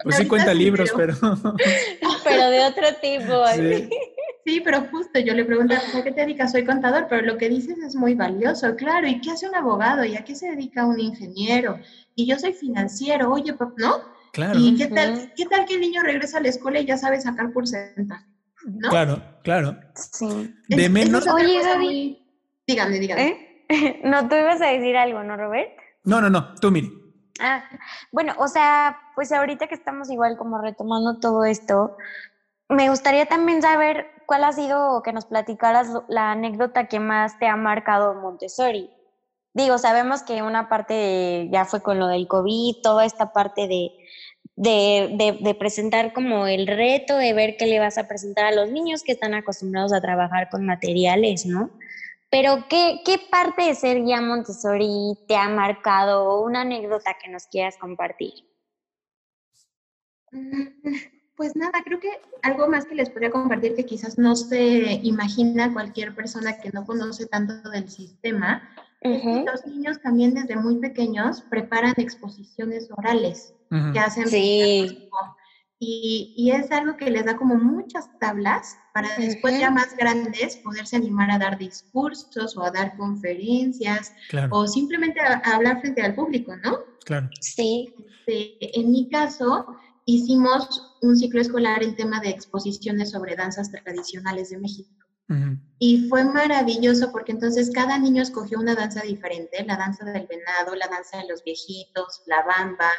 Pues sí cuenta sí, libros, pero- pero... Pero de otro tipo. Sí. Sí, pero justo yo le preguntaba, "Pues, ¿a qué te dedicas? Soy contador, pero lo que dices es muy valioso, claro. ¿Y qué hace un abogado? ¿Y a qué se dedica un ingeniero? Y yo soy financiero, oye, papá, ¿no? Claro, ¿Y qué tal, qué tal que el niño regresa a la escuela y ya sabe sacar porcentaje? ¿No? claro, claro. Sí. De Es- menos... es Oye, Gaby. muy- Dígame, dígame. ¿Eh? No, tú ibas a decir algo, ¿no, Robert? No, no, no, tú mire. Ah, bueno, o sea, pues ahorita que estamos igual como retomando todo esto, me gustaría también saber cuál ha sido, o que nos platicaras la anécdota que más te ha marcado Montessori. Digo, sabemos que una parte de- ya fue con lo del COVID, toda esta parte de, de, de, de, presentar como el reto de ver qué le vas a presentar a los niños que están acostumbrados a trabajar con materiales, ¿no? Pero ¿qué, qué parte de ser guía Montessori te ha marcado? Una anécdota que nos quieras compartir. Mm, pues nada, creo que algo más que les podría compartir que quizás no se imagina cualquier persona que no conoce tanto del sistema, es que los niños también desde muy pequeños preparan exposiciones orales que hacen sí. y, y, es algo que les da como muchas tablas para después ya más grandes poderse animar a dar discursos o a dar conferencias claro. o simplemente a, a, hablar frente al público, ¿no? Claro. Sí. Este, en mi caso, hicimos un ciclo escolar en tema de exposiciones sobre danzas tradicionales de México. Uh -huh. Y fue maravilloso porque entonces cada niño escogió una danza diferente, la danza del venado, la danza de los viejitos, la bamba,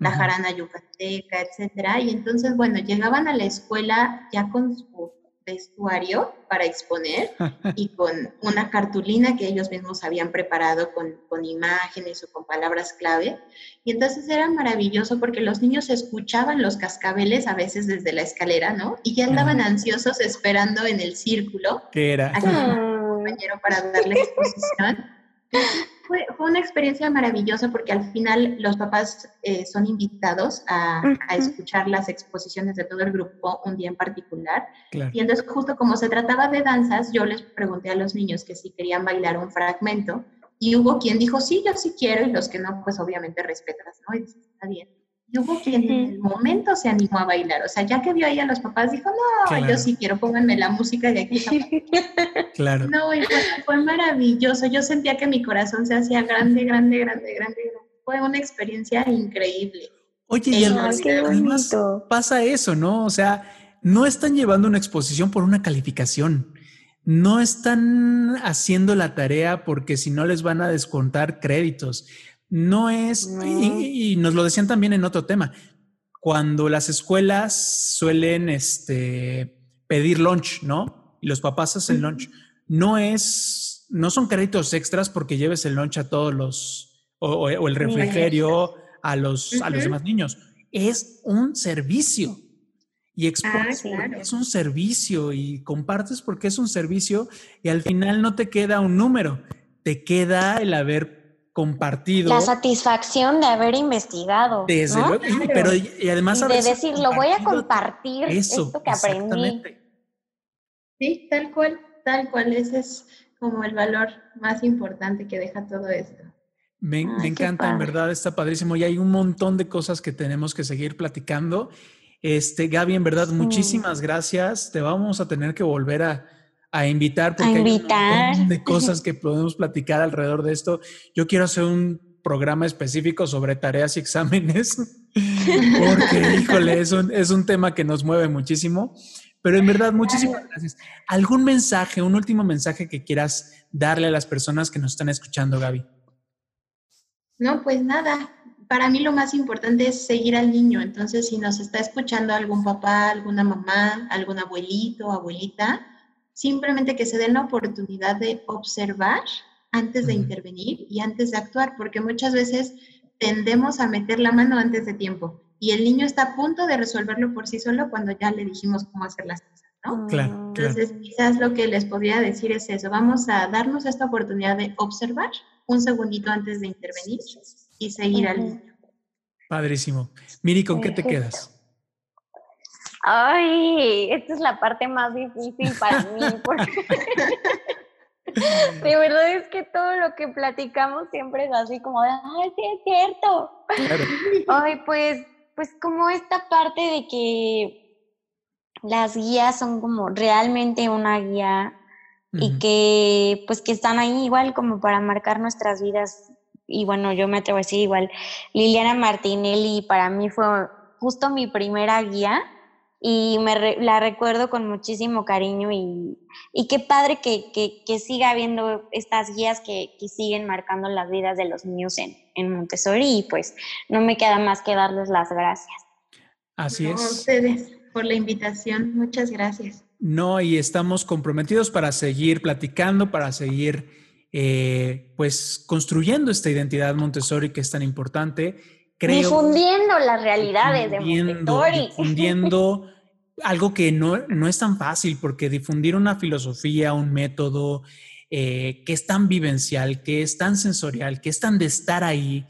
la jarana yucateca, etcétera. Y entonces, bueno, llegaban a la escuela ya con su vestuario para exponer y con una cartulina que ellos mismos habían preparado con, con, imágenes o con palabras clave. Y entonces era maravilloso porque los niños escuchaban los cascabeles a veces desde la escalera, ¿no? Y ya andaban ansiosos esperando en el círculo. ¿Qué era? A compañero para darle exposición. Fue, una experiencia maravillosa porque al final los papás eh, son invitados a, uh -huh. a, escuchar las exposiciones de todo el grupo un día en particular. Claro. Y entonces justo como se trataba de danzas, yo les pregunté a los niños que si querían bailar un fragmento y hubo quien dijo, sí, yo sí quiero, y los que no, pues obviamente respetas, ¿no? Y dices, está bien. Y hubo quien en el momento se animó a bailar, o sea, ya que vio ahí a los papás, dijo, no, claro. yo sí quiero, pónganme la música de aquí. claro. No, y fue, fue, maravilloso, yo sentía que mi corazón se hacía grande, grande, grande, grande. Fue una experiencia increíble. Oye, y además, además pasa eso, ¿no? O sea, no están llevando una exposición por una calificación. No están haciendo la tarea porque si no les van a descontar créditos no es, no. Y, y, nos lo decían también en otro tema, cuando las escuelas suelen este, pedir lunch, ¿no? Y los papás hacen lunch, no es, no son créditos extras porque lleves el lunch a todos los, o, o el refrigerio a los, uh -huh. a los demás niños, es un servicio. Y expones ah, claro. es un servicio y compartes porque es un servicio y al final no te queda un número, te queda el haber compartido. La satisfacción de haber investigado. Desde ¿no? luego, y, pero y, y además y de decir, lo voy a compartir eso, esto que aprendí. Sí, tal cual, tal cual, ese es como el valor más importante que deja todo esto. Me, Ay, me encanta, en verdad, está padrísimo y hay un montón de cosas que tenemos que seguir platicando. Este, Gaby, en verdad, sí. muchísimas gracias. Te vamos a tener que volver a, a invitar porque a invitar. hay un de cosas que podemos platicar alrededor de esto. Yo quiero hacer un programa específico sobre tareas y exámenes porque, híjole, es un, es un tema que nos mueve muchísimo. Pero en verdad, muchísimas gracias. ¿Algún mensaje, un último mensaje que quieras darle a las personas que nos están escuchando, Gaby? No, pues nada. Para mí lo más importante es seguir al niño. Entonces, si nos está escuchando algún papá, alguna mamá, algún abuelito, abuelita, simplemente que se den la oportunidad de observar antes de intervenir y antes de actuar, porque muchas veces tendemos a meter la mano antes de tiempo y el niño está a punto de resolverlo por sí solo cuando ya le dijimos cómo hacer las cosas, ¿no? Claro. Entonces, claro. quizás lo que les podría decir es eso, vamos a darnos esta oportunidad de observar un segundito antes de intervenir y seguir al niño. Padrísimo. Miri, ¿con qué te quedas? Ay, esta es la parte más difícil para mí, porque de verdad es que todo lo que platicamos siempre es así como de, ay, sí es cierto. Claro. Ay, pues, pues como esta parte de que las guías son como realmente una guía uh -huh. y que pues que están ahí igual como para marcar nuestras vidas. Y bueno, yo me atrevo a decir igual, Liliana Martinelli para mí fue justo mi primera guía y me re, la recuerdo con muchísimo cariño y, y qué padre que, que, que, siga habiendo estas guías que, que, siguen marcando las vidas de los niños en, en, Montessori y pues no me queda más que darles las gracias. Así es. A ustedes por la invitación, muchas gracias. No, y estamos comprometidos para seguir platicando, para seguir eh, pues construyendo esta identidad Montessori que es tan importante creo... Difundiendo las realidades difundiendo, de Montessori. Difundiendo algo que no, no es tan fácil, porque difundir una filosofía, un método eh, que es tan vivencial, que es tan sensorial, que es tan de estar ahí,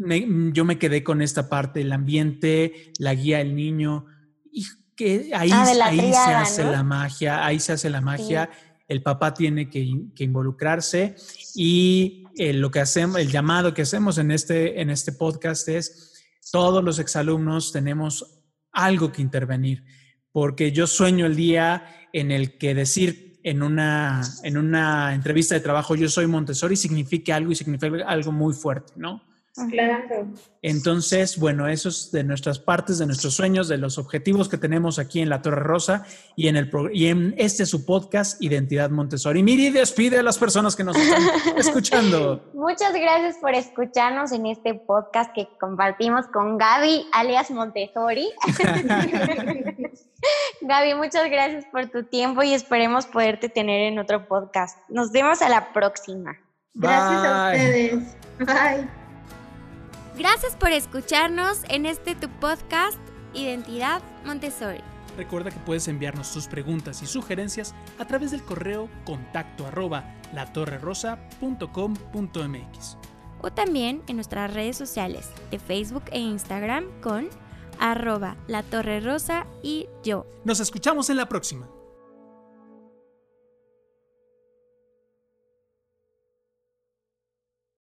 me- yo me quedé con esta parte, el ambiente, la guía del niño, y que ahí, Ah, ahí se triada, hace ¿no? la magia, ahí se hace la magia, el papá tiene que, que involucrarse y eh, lo que hacemos, el llamado que hacemos en este, en este podcast es, todos los exalumnos tenemos algo que intervenir, porque yo sueño el día en el que decir en una, en una entrevista de trabajo yo soy Montessori significa algo y significa algo muy fuerte, ¿no? Claro. Entonces, bueno, eso es de nuestras partes, de nuestros sueños, de los objetivos que tenemos aquí en la Torre Rosa y en, el, pro- y en este su podcast, Identidad Montessori. Miri, despide a las personas que nos están escuchando. Muchas gracias por escucharnos en este podcast que compartimos con Gaby, alias Montessori. Gaby, muchas gracias por tu tiempo y esperemos poderte tener en otro podcast. Nos vemos a la próxima. Gracias a ustedes. Bye. Gracias por escucharnos en este tu podcast Identidad Montessori. Recuerda que puedes enviarnos tus preguntas y sugerencias a través del correo contacto arroba latorrerosa.com.mx. o también en nuestras redes sociales de Facebook e Instagram con arroba la torre rosa y yo. Nos escuchamos en la próxima.